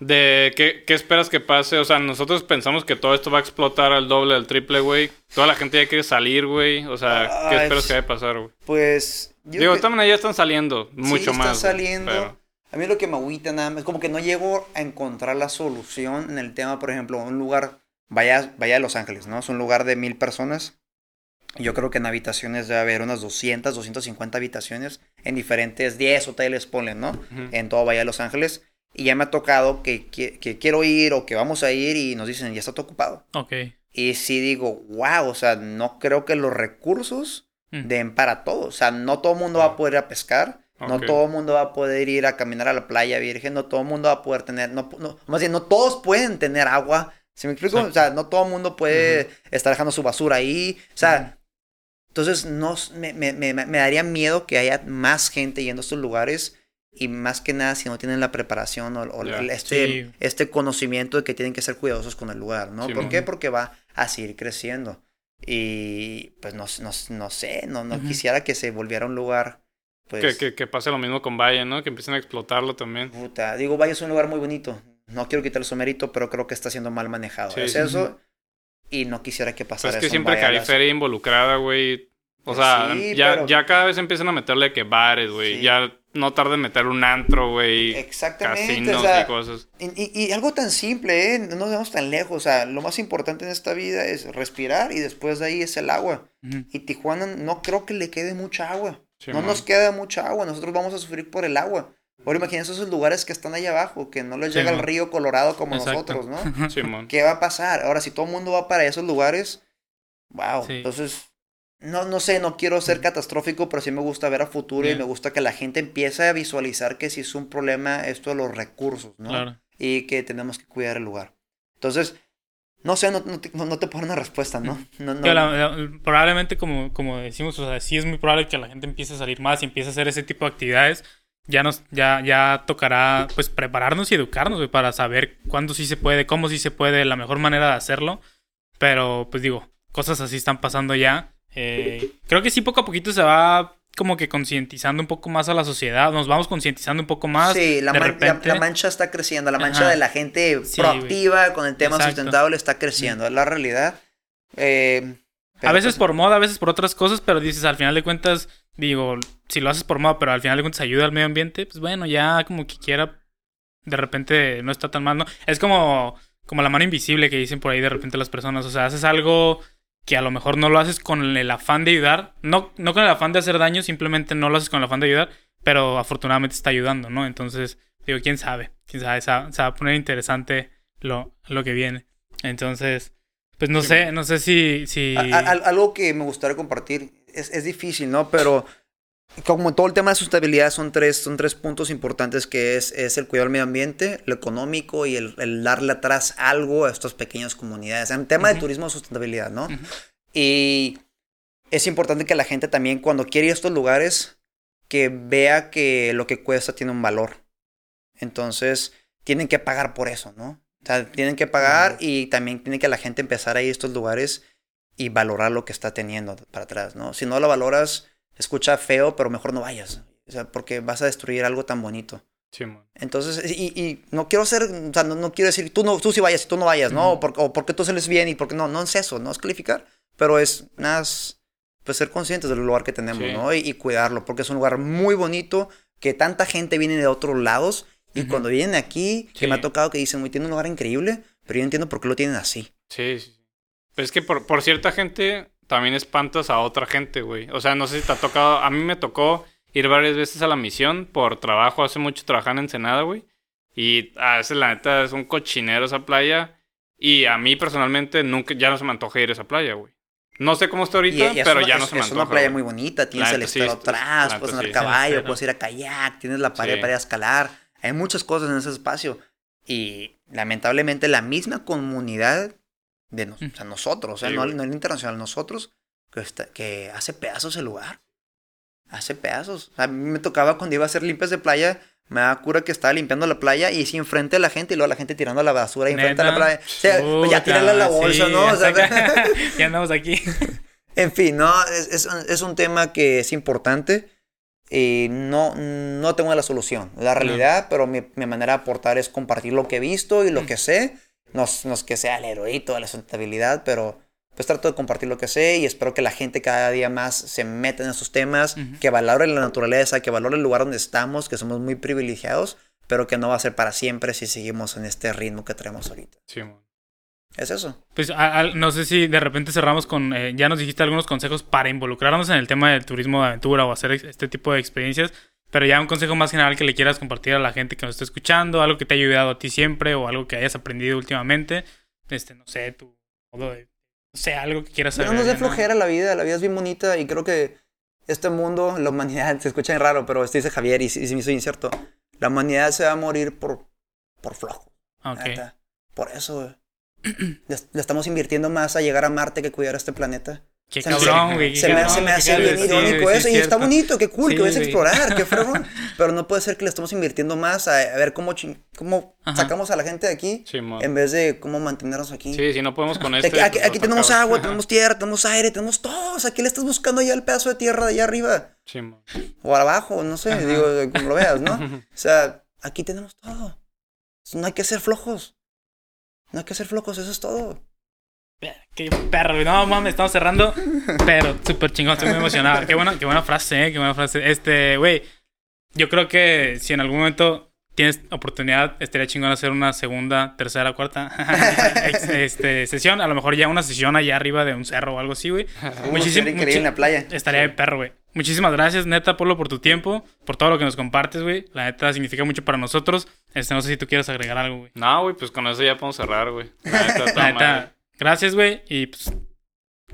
De qué, qué esperas que pase, o sea, nosotros pensamos que todo esto va a explotar al doble, al triple, güey. Toda la gente ya quiere salir, güey. O sea, ¿qué Ay, esperas que vaya a pasar, güey? Pues. yo Digo, que- maneras ya están saliendo mucho sí, más. Está güey, saliendo. pero- A mí lo que me agüita nada más es como que no llego a encontrar la solución en el tema, por ejemplo, un lugar, vaya, vaya a Los Ángeles, ¿no? Es un lugar de mil personas. Yo creo que en habitaciones debe haber unas 200, 250 habitaciones en diferentes 10 hoteles, ponle, ¿no? Ujú. En todo Bahía de Los Ángeles. Y ya me ha tocado que, que, que quiero ir o que vamos a ir y nos dicen, ya está todo ocupado. Ok. Y sí digo, wow, o sea, no creo que los recursos Mm. den para todo. O sea, no todo el mundo va a poder ir a pescar. No todo el mundo va a poder ir a caminar a la playa virgen. No todo el mundo va a poder tener. No, no, más bien, no todos pueden tener agua. ¿Se me explico? Sí. O sea, no todo el mundo puede estar dejando su basura ahí. O sea, Entonces, no, me, me, me, me daría miedo que haya más gente yendo a estos lugares y más que nada si no tienen la preparación o, este, Sí. este conocimiento de que tienen que ser cuidadosos con el lugar, ¿no? Sí, ¿Por qué? Porque va a seguir creciendo. Y pues no, no, no sé, no, no quisiera que se volviera un lugar, pues... Que, que, que pase lo mismo con Valle, ¿no? Que empiecen a explotarlo también. Puta, digo, Valle es un lugar muy bonito. No quiero quitarle su mérito, pero creo que está siendo mal manejado. Sí, es sí, eso. Y no quisiera que Pues pasara es que eso en siempre que hay Vallas. feria involucrada, güey. O Pues sea, sí, ya, pero- ya cada vez empiezan a meterle que bares, güey. Sí. Ya no tarda en meter un antro, güey. Exactamente. Casinos o sea, y cosas. Y, y- y algo tan simple, ¿eh? No nos vemos tan lejos. O sea, lo más importante en esta vida es respirar y después de ahí es el agua. Y Tijuana no creo que le quede mucha agua. Sí, no man. nos queda mucha agua. Nosotros vamos a sufrir por el agua. Ahora imagínense esos lugares que están allá abajo, que no les Sí, llega el río Colorado como Exacto. nosotros, ¿no? Simón. ¿Qué va a pasar? Ahora, si todo el mundo va para esos lugares, wow. Sí. Entonces, no, no sé, no quiero ser catastrófico, pero sí me gusta ver a futuro y me gusta que la gente empiece a visualizar que si es un problema esto de los recursos, ¿no? Claro. Y que tenemos que cuidar el lugar. Entonces, no sé, no, no te, no- no te dar una respuesta, ¿no? no, no la- la- probablemente, como, como decimos, o sea, sí es muy probable que la gente empiece a salir más y empiece a hacer ese tipo de actividades. Ya nos, ya, ya tocará pues prepararnos y educarnos güey, para saber cuándo sí se puede, cómo sí se puede, la mejor manera de hacerlo. Pero, pues digo, cosas así están pasando ya. Eh, creo que sí, poco a poquito se va como que concientizando un poco más a la sociedad. Nos vamos concientizando un poco más. Sí, la, man- repente- la mancha está creciendo, la mancha Ajá. de la gente Sí, proactiva con el tema Exacto. sustentable está creciendo, es la realidad. Eh, a veces pues, por moda, a veces por otras cosas, pero dices, al final de cuentas, digo, si lo haces por moda, pero al final de cuentas ayuda al medio ambiente, pues bueno, ya como que quiera, de repente no está tan mal, ¿no? Es como, como la mano invisible que dicen por ahí de repente las personas, o sea, haces algo que a lo mejor no lo haces con el afán de ayudar, no, no con el afán de hacer daño, simplemente no lo haces con el afán de ayudar, pero afortunadamente está ayudando, ¿no? Entonces, digo, quién sabe, quién sabe, se va, a poner interesante lo, lo que viene. Entonces, pues no sé, no sé si... si... a- a- al- algo que me gustaría compartir, es, es difícil, ¿no? Pero como todo el tema de sustentabilidad son tres, son tres puntos importantes que es, es el cuidado del medio ambiente, lo económico y el, el darle atrás algo a estas pequeñas comunidades. En tema de Ujú. turismo sustentabilidad, ¿no? Ujú. Y es importante que la gente también cuando quiere ir a estos lugares, que vea que lo que cuesta tiene un valor. Entonces, tienen que pagar por eso, ¿no? O sea, tienen que pagar y también tiene que la gente empezar a ir a estos lugares y valorar lo que está teniendo para atrás, ¿no? Si no lo valoras, escucha feo, pero mejor no vayas. O sea, porque vas a destruir algo tan bonito. Simón. Entonces, y, y no quiero ser, o sea, no, no quiero decir, tú, no, tú sí vayas y tú no vayas, ¿no? O, por- o porque tú sales bien y porque no, no es eso, no es calificar, pero es más, pues ser conscientes del lugar que tenemos, Sí. ¿no? Y, y cuidarlo, porque es un lugar muy bonito, que tanta gente viene de otros lados y Ujú. cuando vienen aquí, que Sí. me ha tocado que dicen, muy tiene un lugar increíble, pero yo no entiendo por qué lo tienen así. Sí, sí. sí. Pero es que por, por cierta gente también espantas a otra gente, güey. O sea, no sé si te ha tocado. A mí me tocó ir varias veces a la misión por trabajo. Hace mucho trabajando en Ensenada, güey. Y a veces, la neta, es un cochinero esa playa. Y a mí personalmente nunca, ya no se me antoja ir a esa playa, güey. No sé cómo está ahorita, Y- y es pero una- ya no es- se me Es antoja. una playa güey. muy bonita, tienes La el sí, estero está- atrás, puedes andar sí. caballo, puedes ir a kayak, tienes la pared Sí. para ir a escalar. Hay muchas cosas en ese espacio. Y lamentablemente la misma comunidad de nos- o sea, nosotros, o sea, Sí, no, no el internacional, nosotros, que, está- que hace pedazos el lugar. Hace pedazos. A mí me tocaba cuando iba a hacer limpias de playa, me da cura que estaba limpiando la playa y sí enfrente de la gente y luego la gente tirando la basura ahí enfrente de la playa. O sea, pues ya tirarla a la bolsa, sí, ¿no? O sea, ya andamos aquí. en fin, no, es, es, es un tema que es importante y no, no tengo la solución, la realidad, pero mi, mi manera de aportar es compartir lo que he visto y lo Mm. que sé. No, es- no es que sea el heroíto de la sustentabilidad, pero pues trato de compartir lo que sé y espero que la gente cada día más se meta en esos temas, Ujú. que valore la naturaleza, que valore el lugar donde estamos, que somos muy privilegiados, pero que no va a ser para siempre si seguimos en este ritmo que tenemos ahorita. Simón. Es eso. Pues a- a- no sé si de repente cerramos con, eh, ya nos dijiste algunos consejos para involucrarnos en el tema del turismo de aventura o hacer este tipo de experiencias, pero ya un consejo más general que le quieras compartir a la gente que nos está escuchando, algo que te haya ayudado a ti siempre o algo que hayas aprendido últimamente, este, no sé, tu modo de, no sé, algo que quieras saber. No nos dé flojera la vida, la vida es bien bonita y creo que este mundo, la humanidad, se escucha bien raro, pero esto dice Javier y sí me soy incierto. La humanidad se va a morir por, por flojo. Por eso. Le, le estamos invirtiendo más a llegar a Marte que cuidar a este planeta. Qué Se me hace- cabrón, güey. Se me, se me hace bien irónico eso. sí y es está bonito, qué cool, Sí, que vayas a explorar, qué fregón. Pero no puede ser que le estamos invirtiendo más a, a ver cómo, cómo Ajá. sacamos a la gente de aquí en vez de cómo mantenernos aquí. Sí, si no podemos con De este. aquí, aquí- aquí tenemos agua, tenemos tierra, tenemos aire, tenemos todo. O sea, ¿qué le estás buscando allá el pedazo de tierra de allá arriba? O abajo, no sé, digo, como lo veas, ¿no? O sea, aquí tenemos todo. No hay que ser flojos. No hay que ser flojos, eso es todo. Qué perro, güey. No mames, estamos cerrando. Pero súper chingón, estoy muy emocionado. Qué buena, qué buena frase, eh. Qué buena frase. Este, güey. Yo creo que si en algún momento tienes oportunidad, estaría chingón hacer una segunda, tercera, cuarta este, sesión. A lo mejor ya una sesión allá arriba de un cerro o algo así, güey. Muchísimo, increíble en la playa. Estaría de perro, güey. Muchísimas gracias, neta, Polo, por tu tiempo, por todo lo que nos compartes, güey. La neta significa mucho para nosotros. Este, no sé si tú quieres agregar algo, güey. No, güey, pues con eso ya podemos cerrar, güey. La neta, gracias, güey. Y pues,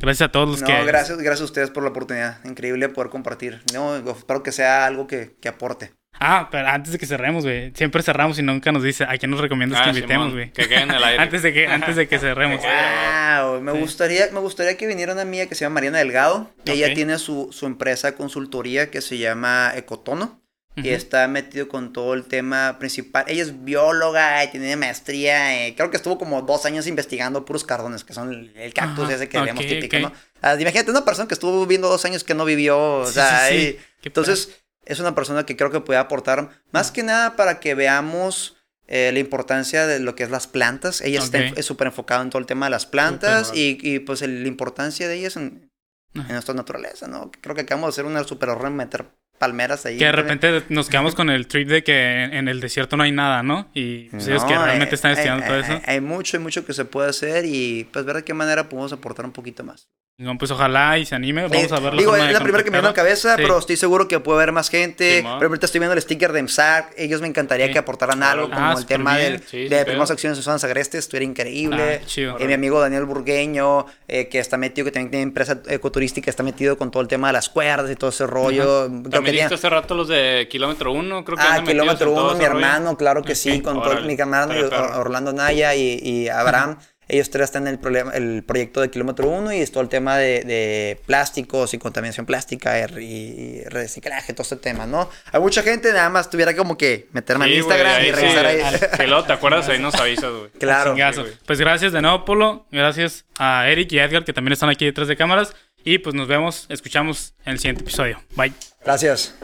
gracias a todos los No, que. gracias, gracias a ustedes por la oportunidad. Increíble poder compartir. No, espero que sea algo que, que aporte. Ah, pero antes de que cerremos, güey. Siempre cerramos y nunca nos dice a quién nos recomiendas que Ah, invitemos, Simón, güey. Que quede en el aire. antes de que, antes de que cerremos. Wow, me gustaría, me gustaría que viniera una amiga que se llama Mariana Delgado. Ella Ok. tiene su, su empresa consultoría que se llama Ecotono. Y está metido con todo el tema principal. Ella es bióloga y tiene maestría. eh, creo que estuvo como dos años investigando puros cardones, que son el, el cactus Ajá, ese que vemos ok, típico. Ah, imagínate una persona que estuvo viviendo dos años que no vivió. O Sí, sea, sí, sí. y- Qué entonces es una persona que creo que puede aportar más que nada para que veamos eh, la importancia de lo que es las plantas. Ella está Ok. en- es súper enfocada en todo el tema de las plantas y, y, pues el- la importancia de ellas en, en nuestra naturaleza, ¿no? Creo que acabamos de hacer una super horror meter palmeras ahí. Que de ¿no? repente nos quedamos con el trip de que en, el desierto no hay nada, ¿no? Y pues, ellos que No, realmente eh, están estudiando hay, todo hay- eso. Hay mucho y mucho que se puede hacer y pues ver de qué manera podemos aportar un poquito más. No, pues ojalá y se anime. Vamos a ver Digo, es de la primera que me viene a la cabeza, Sí. pero estoy seguro que puede haber más gente. Simón. pero ahorita estoy viendo el sticker de MSAC. Ellos me encantaría Sí. que aportaran algo, como Ah, el súper tema del, Sí, sí, de pedo. primeras acciones en zonas agrestes. Estuviera increíble. Ah, chido. Eh, mi amigo Daniel Burgueño, eh, que está metido, que también tiene empresa ecoturística, está metido con todo el tema de las cuerdas y todo ese rollo. Creo que También viste hace rato los de kilómetro uno, creo que Ah, kilómetro en todo uno, ese mi rollo. hermano, claro que sí, con todo mi hermano, de. Orlando Naya y, y Abraham. Ellos tres están en el, problema, el proyecto de kilómetro uno y es todo el tema de, de plásticos y contaminación plástica y, y reciclaje, todo este tema, ¿no? Hay mucha gente, nada más tuviera como que meterme Sí, en Instagram y ahí revisar sí. ahí. Que luego te acuerdas, ahí nos avisas, güey. Claro. Sí, pues gracias de nuevo, Polo. Gracias a Eric y Edgar, que también están aquí detrás de cámaras. Y pues nos vemos, escuchamos en el siguiente episodio. Bye. Gracias.